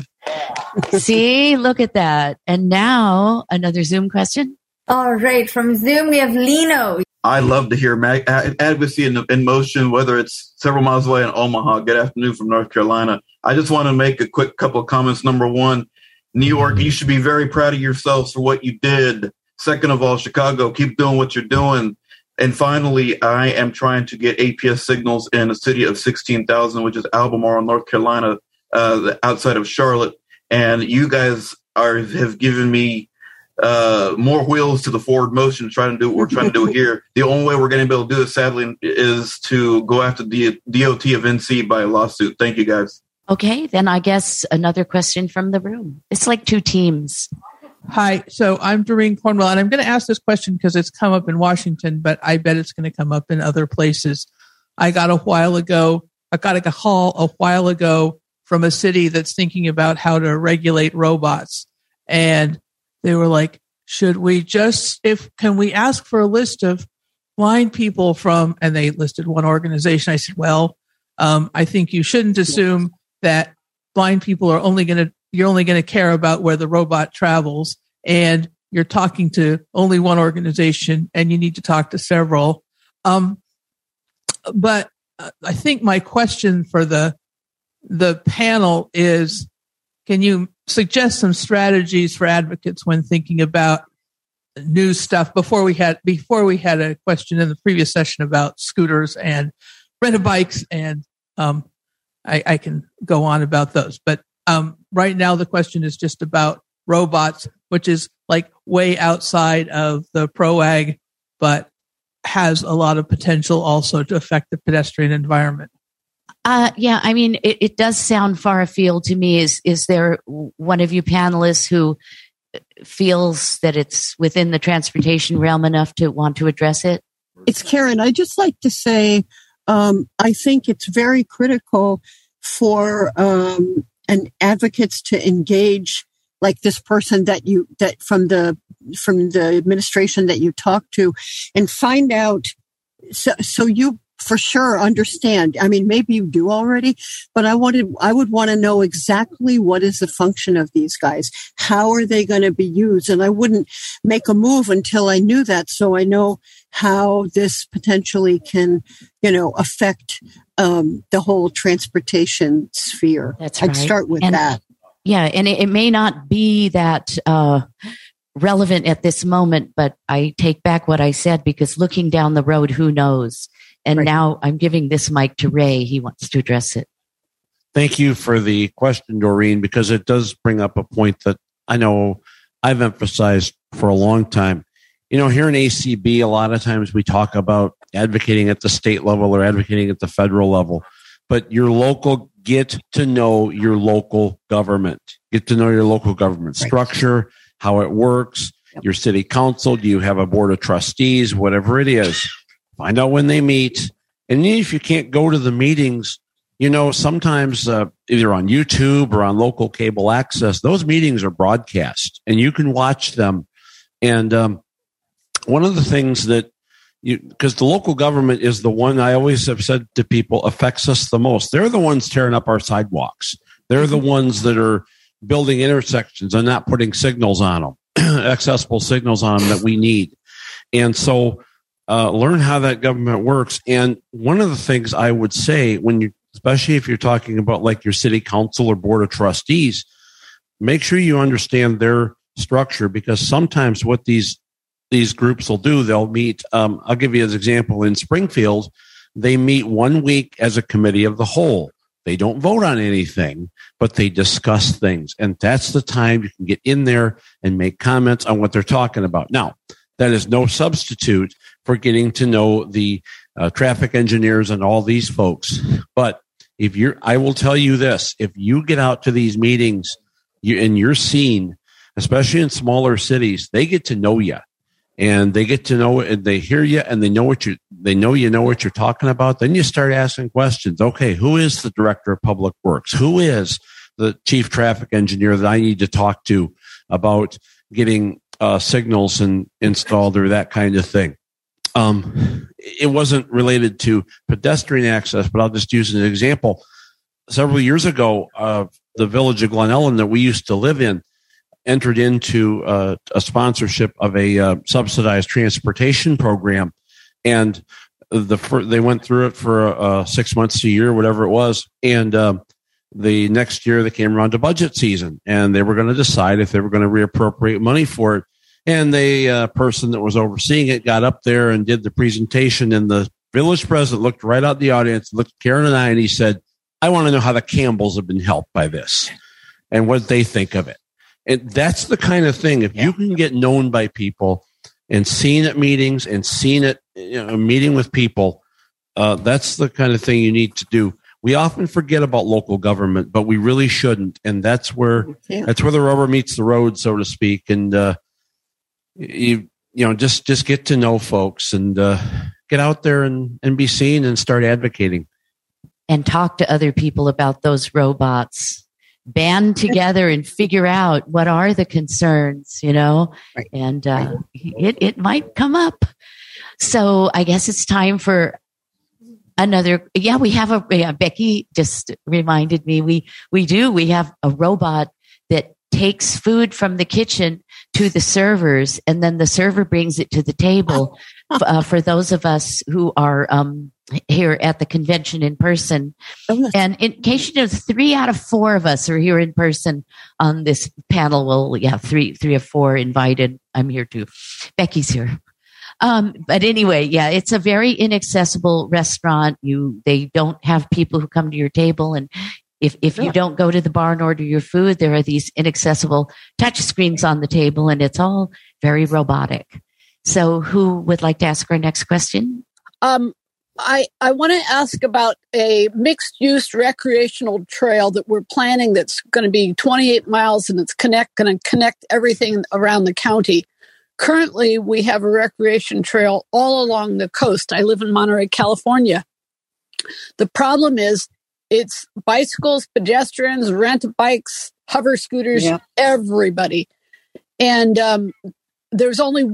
<laughs> See, look at that. And now another Zoom question. All right, from Zoom we have Lino. I love to hear mag- advocacy in, in, motion, whether it's several miles away in Omaha. Good afternoon from North Carolina. I just want to make a quick couple of comments. Number one, New York, you should be very proud of yourselves for what you did. Second of all, Chicago, keep doing what you're doing. And finally, I am trying to get APS signals in a city of 16,000, which is Albemarle, North Carolina, uh, outside of Charlotte. And you guys are have given me uh, more wheels to the forward motion trying to do what we're trying to do <laughs> here. The only way we're going to be able to do it, sadly, is to go after the DOT of NC by a lawsuit. Thank you, guys. Okay, then I guess another question from the room. It's like two teams. Hi, so I'm Doreen Cornwell, and I'm going to ask this question because it's come up in Washington, but I bet it's going to come up in other places. I got a while ago, I got a call a while ago from a city that's thinking about how to regulate robots. And they were like, should we just, if, can we ask for a list of blind people from, and they listed one organization. I said, well, um, I think you shouldn't assume that blind people are only going to, you're only going to care about where the robot travels and you're talking to only one organization and you need to talk to several. Um, but uh, I think my question for the, the panel is, can you suggest some strategies for advocates when thinking about new stuff? Before we had before we had a question in the previous session about scooters and rental bikes and um, I, I, can go on about those. But um, right now the question is just about robots which is like way outside of the PROWAG but has a lot of potential also to affect the pedestrian environment uh, yeah, I mean, it, it, does sound far afield to me. Is is there one of you panelists who feels that it's within the transportation realm enough to want to address it? It's Karen. I just like to say, um, I think it's very critical for um, an advocates to engage like this person that you that from the from the administration that you talk to and find out so so you for sure understand. I mean, maybe you do already, but I wanted, I would want to know exactly what is the function of these guys. How are they going to be used? And I wouldn't make a move until I knew that. So I know how this potentially can, you know, affect um, the whole transportation sphere. That's I'd right. start with and, that. Yeah. And it, it may not be that, uh, relevant at this moment, but I take back what I said because looking down the road, who knows? And right. now I'm giving this mic to Ray. He wants to address it. Thank you for the question, Doreen, because it does bring up a point that I know I've emphasized for a long time. You know, here in ACB, a lot of times we talk about advocating at the state level or advocating at the federal level, but your local get to know your local government, get to know your local government right. structure, how it works, yep. your city council. Do you have a board of trustees? Whatever it is find out when they meet. And if you can't go to the meetings, you know, sometimes uh, either on YouTube or on local cable access, those meetings are broadcast and you can watch them. And um, one of the things that you, because the local government is the one I always have said to people affects us the most. They're the ones tearing up our sidewalks. They're the ones that are building intersections and not putting signals on them, <clears throat> accessible signals on them that we need. And so uh, learn how that government works. And one of the things I would say when you, especially if you're talking about like your city council or board of trustees, make sure you understand their structure because sometimes what these these groups will do, they'll meet. Um, I'll give you an example in Springfield. They meet one week as a committee of the whole. They don't vote on anything, but they discuss things. And that's the time you can get in there and make comments on what they're talking about. Now, that is no substitute for getting to know the uh, traffic engineers and all these folks. But if you're, I will tell you this: if you get out to these meetings, you and you're seen, especially in smaller cities, they get to know you, and they get to know and they hear you, and they know what you, they know you know what you're talking about. Then you start asking questions. Okay, who is the director of public works? Who is the chief traffic engineer that I need to talk to about getting uh, signals and installed or that kind of thing. Um, it wasn't related to pedestrian access, but I'll just use an example. Several years ago, uh, the village of Glen Ellyn that we used to live in entered into uh, a sponsorship of a uh, subsidized transportation program, and the they went through it for uh, six months a year, whatever it was, and um, the next year they came around to budget season, and they were going to decide if they were going to reappropriate money for it. And the uh, person that was overseeing it got up there and did the presentation, and the village president looked right out the audience, looked at Karen and I, and he said, "I want to know how the Campbells have been helped by this, and what they think of it." And that's the kind of thing. If you can get known by people and seen at meetings and seen at you know, meeting with people, uh, that's the kind of thing you need to do. We often forget about local government, but we really shouldn't. And that's where Yeah. that's where the rubber meets the road, so to speak. And uh, you you know just just get to know folks and uh, get out there and and be seen and start advocating. and talk to other people about those robots. Band together and figure out what are the concerns you know? And uh, it, it might come up. So i guess it's time for another yeah we have a yeah, becky just reminded me we we do we have a robot that takes food from the kitchen to the servers and then the server brings it to the table uh, for those of us who are um, here at the convention in person. And in case you know, three out of four of us are here in person on this panel. Well, yeah, three, three of four invited. I'm here too. Becky's here. Um, but anyway, yeah, it's a very inaccessible restaurant. You, they don't have people who come to your table. And if, if you don't go to the bar and order your food, there are these inaccessible touch screens on the table and it's all very robotic. So who would like to ask our next question? Um, I, I want to ask about a mixed use recreational trail that we're planning that's going to be 28 miles and it's connect going to connect everything around the county. Currently, we have a recreation trail all along the coast. I live in Monterey, California. The problem is it's bicycles, pedestrians, rent bikes, hover scooters, Yeah. everybody. And um, there's only,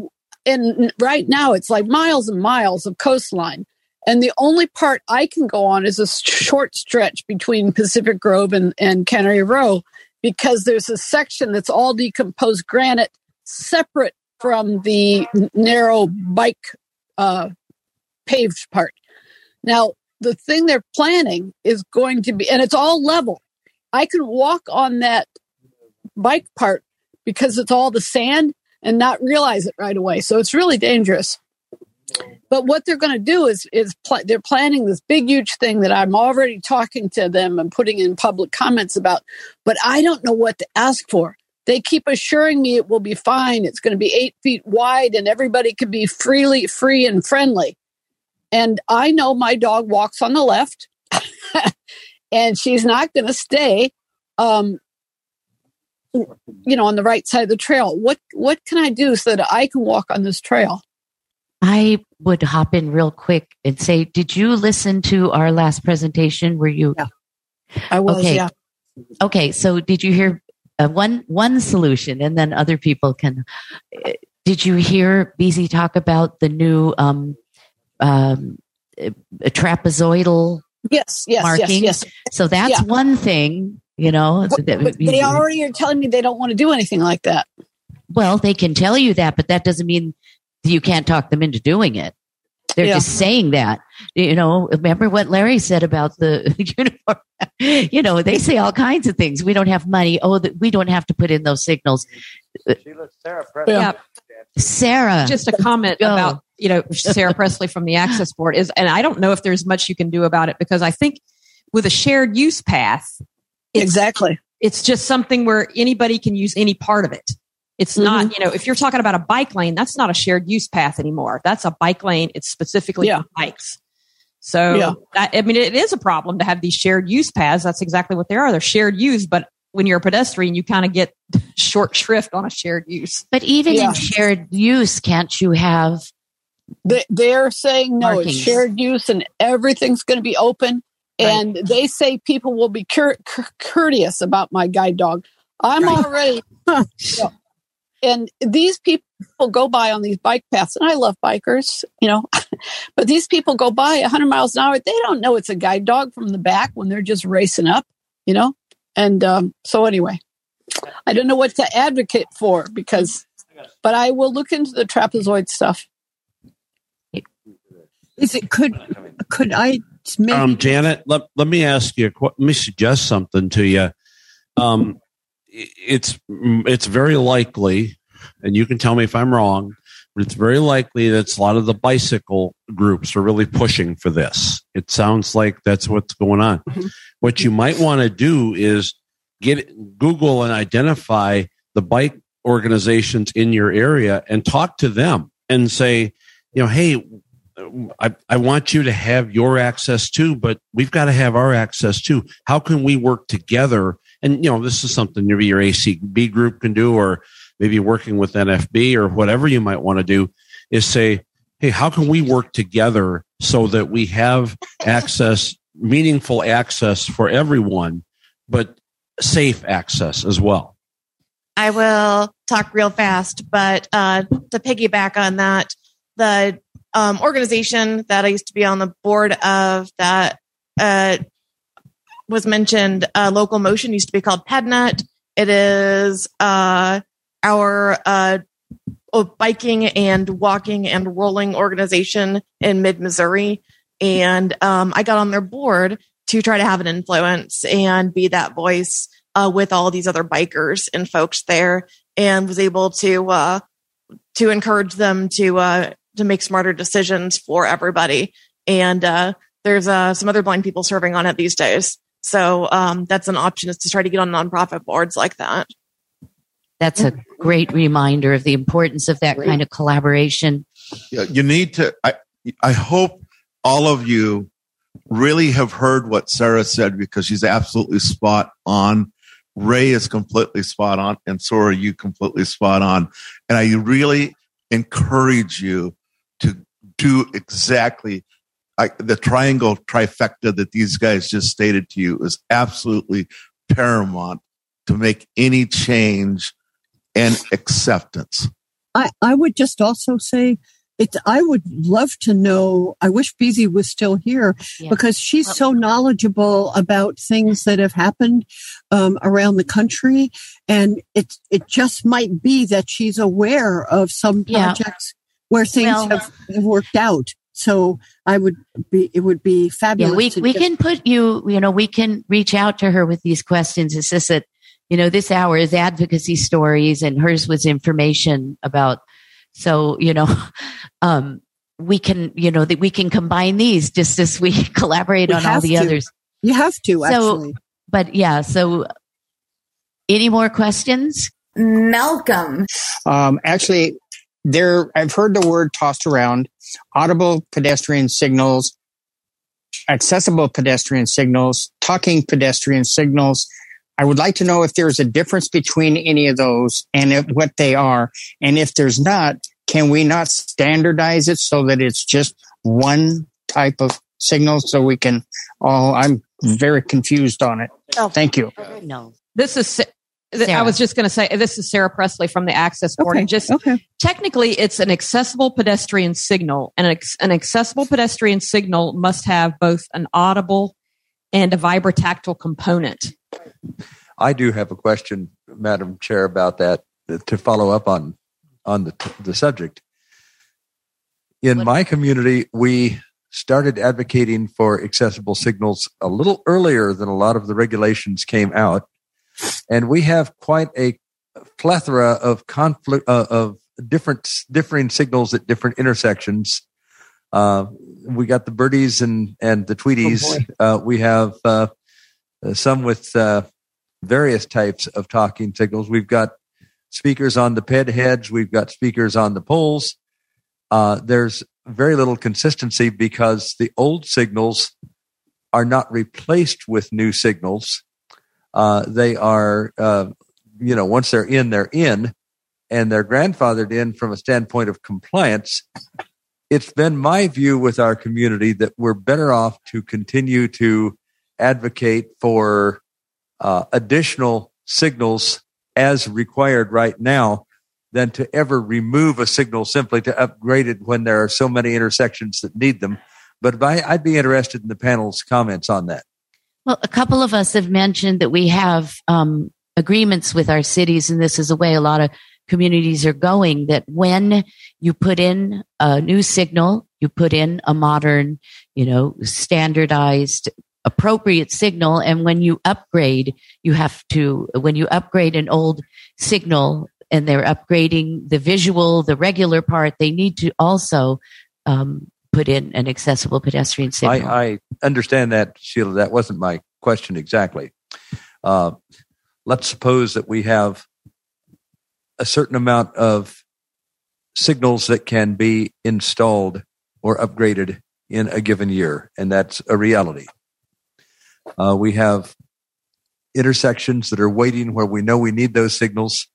and right now it's like miles and miles of coastline. And the only part I can go on is a short stretch between Pacific Grove and, and Cannery Row because there's a section that's all decomposed granite separate from the narrow bike uh, paved part. Now, the thing they're planning is going to be, and it's all level. I can walk on that bike part because it's all the sand and not realize it right away. So it's really dangerous. But what they're going to do is is pl- they're planning this big huge thing that I'm already talking to them and putting in public comments about, but I don't know what to ask for. They keep assuring me it will be fine. It's going to be eight feet wide and everybody can be freely free and friendly. And I know my dog walks on the left, <laughs> and she's not going to stay, um, you know, on the right side of the trail. What what can I do so that I can walk on this trail? I would hop in real quick and say, did you listen to our last presentation? Were you? I was, okay. yeah. Okay. So did you hear uh, one one solution, and then other people can? uh, Did you hear Beezy talk about the new um, um, uh, trapezoidal Yes, yes, marking? yes, yes. So that's Yeah. one thing, you know. But, that- but they already are telling me they don't want to do anything like that. Well, they can tell you that, but that doesn't mean you can't talk them into doing it. They're Yeah. just saying that. You know, remember what Larry said about the <laughs> uniform? you know, they say all kinds of things. We don't have money. Oh, that we don't have to put in those signals. Yeah. Sarah, Just a comment Go. about, you know, Sarah <laughs> Presley from the Access Board is, and I don't know if there's much you can do about it because I think with a shared use path, it's, Exactly. it's just something where anybody can use any part of it. It's not, Mm-hmm. you know, if you're talking about a bike lane, that's not a shared use path anymore. That's a bike lane. It's specifically Yeah. for bikes. So Yeah. that, I mean, it is a problem to have these shared use paths. That's exactly what they are. They're shared use, but when you're a pedestrian, you kind of get <laughs> short shrift on a shared use. but even Yeah. in shared use, can't you have? They, they're saying no, Markings. it's shared use and everything's going to be open. And they say people will be cur- cur- courteous about my guide dog. I'm already, <laughs> and these people go by on these bike paths, and I love bikers, you know, <laughs> but these people go by 100 miles an hour. They don't know it's a guide dog from the back when they're just racing up, you know. And um, so anyway, I don't know what to advocate for because, but I will look into the trapezoid stuff. Is it could could I maybe Um, Janet, let, let me ask you. Let me suggest something to you. Um, it's it's very likely, and you can tell me if I'm wrong, it's very likely that a lot of the bicycle groups are really pushing for this. It sounds like that's what's going on. Mm-hmm. What you might want to do is get Google and identify the bike organizations in your area and talk to them and say, you know, hey, I, I want you to have your access too, but we've got to have our access too. How can we work together? And, you know, this is something maybe your ACB group can do, or maybe working with NFB or whatever you might want to do is say, hey, how can we work together so that we have access, meaningful access for everyone, but safe access as well? I will talk real fast, but uh, to piggyback on that, the um, organization that I used to be on the board of that uh, was mentioned, uh, Local Motion used to be called PedNet. It is uh, our uh, oh, biking and walking and rolling organization in mid Missouri. And um, I got on their board to try to have an influence and be that voice uh, with all these other bikers and folks there, and was able to uh, to encourage them to uh, to make smarter decisions for everybody. And uh, there's uh, some other blind people serving on it these days, so um, that's an option is to try to get on nonprofit boards like that. That's a great reminder of the importance of that kind of collaboration. Yeah, you need to. I I hope all of you really have heard what Sarah said because she's absolutely spot on. Ray is completely spot on, and so are you completely spot on. And I really encourage you to do exactly I, the triangle trifecta that these guys just stated to you is absolutely paramount to make any change and acceptance. I, I would just also say it, I would love to know. I wish Beezy was still here Yeah. because she's so knowledgeable about things that have happened um, around the country, and it it just might be that she's aware of some Yeah. projects where things Well- have, have worked out. So I would be. It would be fabulous. Yeah, we we just- can put you. You know, we can reach out to her with these questions. It's just that you know this hour is advocacy stories, and hers was information about. So you know, <laughs> um, we can you know that we can combine these just as we <laughs> collaborate We on all the to. others. You have to So- actually. But yeah, so any more questions? Malcolm. Um, actually, there I've heard the word tossed around: audible pedestrian signals, accessible pedestrian signals, talking pedestrian signals. I would like to know if there's a difference between any of those and if, what they are, and if there's not, can we not standardize it so that it's just one type of signal so we can all? I'm very confused on it. Oh. Thank you. No. This is. Sa- th- I was just going to say this is Sarah Presley from the Access Board, Okay, and just okay. technically, it's an accessible pedestrian signal, and an, ex- an accessible pedestrian signal must have both an audible and a vibrotactile component. I do have a question, Madam Chair, about that to follow up on on the the subject. In What- my community, we started advocating for accessible signals a little earlier than a lot of the regulations came out, and we have quite a plethora of conflict uh, of different differing signals at different intersections. Uh, we got the birdies and and the tweeties. uh, we have uh, uh, some with uh, various types of talking signals. We've got speakers on the ped heads. We've got speakers on the poles. Uh, there's very little consistency because the old signals are not replaced with new signals. Uh, they are, uh, you know, once they're in, they're in, and they're grandfathered in from a standpoint of compliance. It's been my view with our community that we're better off to continue to advocate for uh, additional signals as required right now than to ever remove a signal simply to upgrade it when there are so many intersections that need them. But I, I'd be interested in the panel's comments on that. Well, a couple of us have mentioned that we have um, agreements with our cities, and this is a way a lot of communities are going that when you put in a new signal, you put in a modern, you know, standardized appropriate signal. And when you upgrade, you have to, when you upgrade an old signal and they're upgrading the visual, the regular part, they need to also um, put in an accessible pedestrian signal. I, I understand that, Sheila. That wasn't my question exactly. Uh, let's suppose that we have a certain amount of signals that can be installed or upgraded in a given year, and that's a reality. Uh, we have intersections that are waiting where we know we need those signals,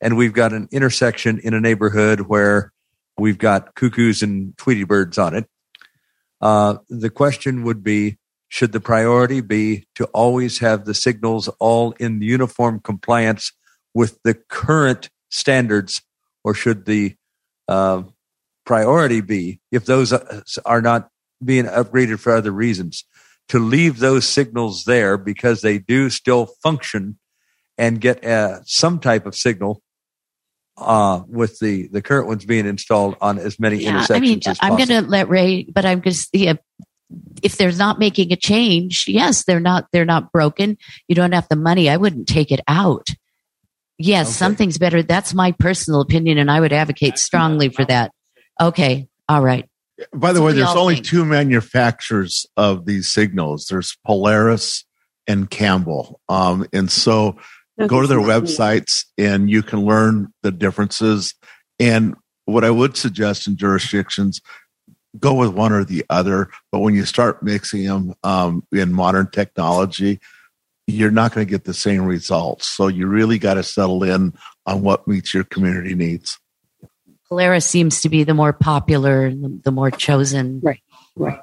and we've got an intersection in a neighborhood where we've got cuckoos and Tweety birds on it. Uh, the question would be should the priority be to always have the signals all in uniform compliance with the current standards, or should the uh, priority be, if those are not being upgraded for other reasons, to leave those signals there because they do still function and get uh, some type of signal uh, with the the current ones being installed on as many yeah, intersections I mean, I'm going to let Ray, but I'm just yeah, if they're not making a change, yes, they're not they're not broken. You don't have the money. I wouldn't take it out. Yes, something's better. That's my personal opinion, and I would advocate strongly for that. Okay, all right. By the So way, there's only think- two manufacturers of these signals. There's Polara and Campbell. Um, and so go to their websites and you can learn the differences. And what I would suggest in jurisdictions, go with one or the other. But when you start mixing them um, in modern technology, you're not going to get the same results. So you really got to settle in on what meets your community needs. Polara seems to be the more popular, the, the more chosen. Right, right.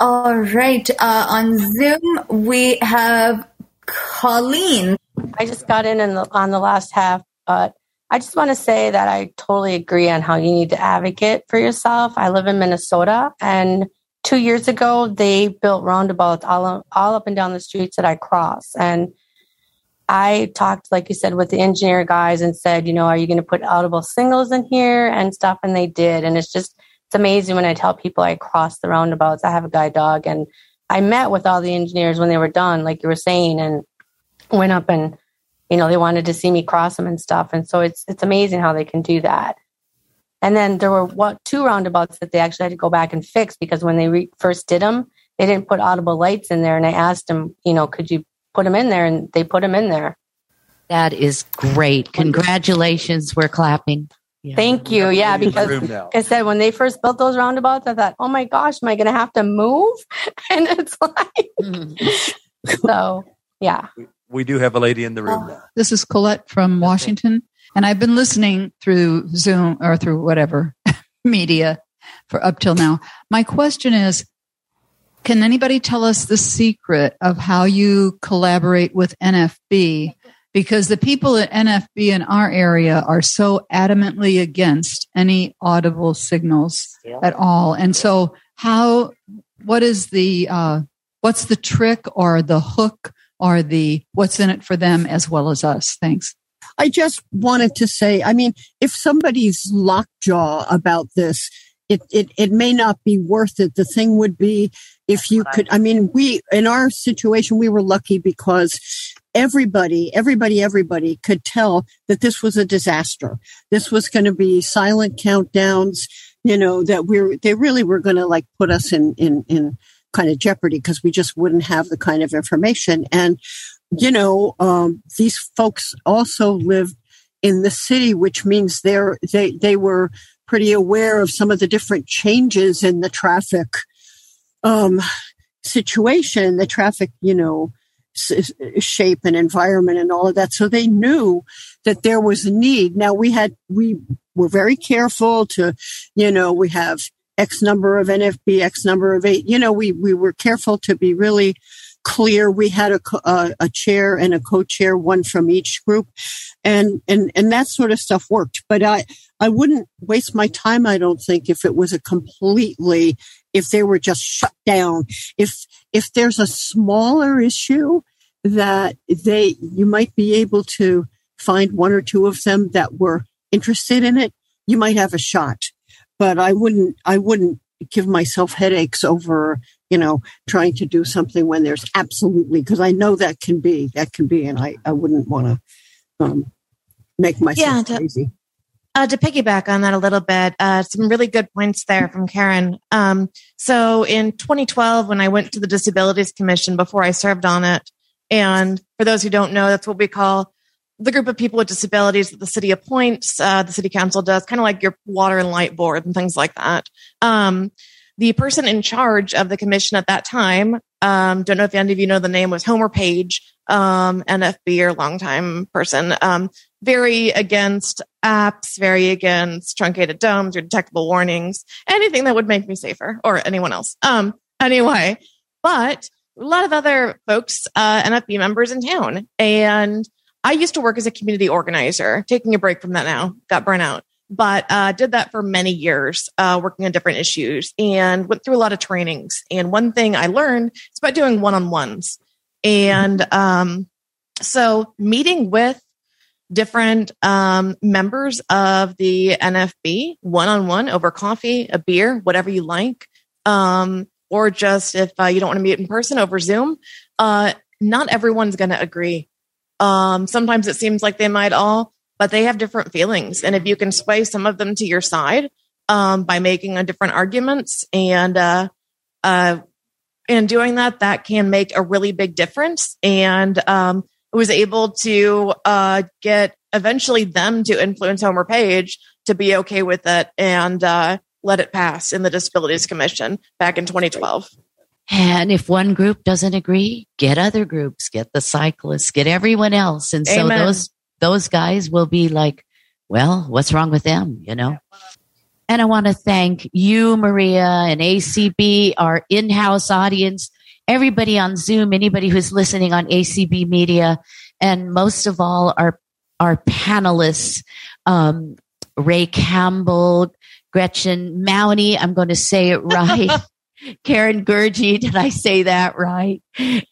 All right. Uh, on Zoom, we have Colleen. I just got in, in the, on the last half, but I just want to say that I totally agree on how you need to advocate for yourself. I live in Minnesota, and two years ago they built roundabouts all all up and down the streets that I cross, and I talked, like you said, with the engineer guys and said, you know, are you going to put audible signals in here and stuff? And they did, and it's just it's amazing when I tell people I cross the roundabouts. I have a guide dog, and I met with all the engineers when they were done, like you were saying, and went up and you know they wanted to see me cross them and stuff and so it's it's amazing how they can do that and then there were what two roundabouts that they actually had to go back and fix because when they re- first did them they didn't put audible lights in there. And i asked them you know could you put them in there? And they put them in there. That is great. Congratulations. We're clapping. thank you. Yeah in because like i said when they first built those roundabouts i thought oh my gosh am i going to have to move? <laughs> And it's like <laughs> so yeah. We do have a lady in the room uh, now. This is Colette from Washington, and I've been listening through Zoom or through whatever <laughs> media for up till now. My question is Can anybody tell us the secret of how you collaborate with NFB? Because the people at NFB in our area are so adamantly against any audible signals at all. And so, how, what is the, uh, what's the trick or the hook or the what's in it for them as well as us? Thanks. I just wanted to say, I mean, if somebody's lockjaw about this, it, it, it may not be worth it. The thing would be if you could, I mean, we, in our situation, we were lucky because everybody, everybody, everybody could tell that this was a disaster. This was going to be silent countdowns, you know, that we're, they really were going to like put us in, in, in kind of jeopardy because we just wouldn't have the kind of information. And, you know, um, these folks also lived in the city, which means they're, they, they were pretty aware of some of the different changes in the traffic, um, situation, the traffic, you know, shape and environment and all of that. So they knew that there was a need. Now we had, we were very careful to, you know, we have X number of NFB, X number of eight, you know, we, we were careful to be really clear. We had a, a, a chair and a co-chair, one from each group, and and and that sort of stuff worked. But I I wouldn't waste my time. I don't think if it was a completely if they were just shut down. If if there's a smaller issue that they you might be able to find one or two of them that were interested in it, you might have a shot. But I wouldn't I wouldn't give myself headaches over you know trying to do something when there's absolutely because I know that can be that can be and I I wouldn't want to um, make myself Yeah, to- crazy. Uh, to piggyback on that a little bit, uh, some really good points there from Karen. Um, so in 2012, when I went to the Disabilities Commission before I served on it, and for those who don't know, that's what we call the group of people with disabilities that the city appoints, uh, the city council does, kind of like your water and light board and things like that. Um, the person in charge of the commission at that time, um, don't know if any of you know the name, was Homer Page, um, NFB or longtime person, um, very against apps, very against truncated domes or detectable warnings, anything that would make me safer or anyone else. Um, anyway, but a lot of other folks, uh, NFB members in town. And I used to work as a community organizer, taking a break from that now, got burnt out, but uh, did that for many years, uh, working on different issues and went through a lot of trainings. And one thing I learned is about doing one on ones. And um, so meeting with different um, members of the NFB one on one over coffee, a beer, whatever you like, um, or just if uh, you don't want to meet in person over Zoom. Uh, not everyone's going to agree. Um, sometimes it seems like they might all, but they have different feelings. And if you can sway some of them to your side um, by making a different arguments and uh, uh, and doing that, that can make a really big difference. And um, I was able to uh, get eventually them to influence Homer Page to be okay with it and uh, let it pass in the Disabilities Commission back in 2012. And if one group doesn't agree, get other groups, get the cyclists, get everyone else. And so Amen. those those guys will be like, well, what's wrong with them, you know? And I want to thank you, Maria, and ACB, our in-house audience, everybody on Zoom, anybody who's listening on ACB Media, and most of all, our our panelists, um, Ray Campbell, Gretchen Maune. I'm going to say it <laughs> right. Karen Gourgey, did I say that right?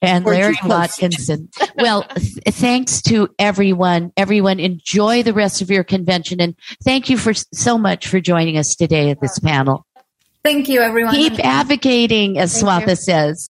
And Larry. Watkinson. well, th- thanks to everyone. Everyone enjoy the rest of your convention and thank you for so much for joining us today at this panel. Thank you, everyone. Keep advocating, as Thank you. Swatha says.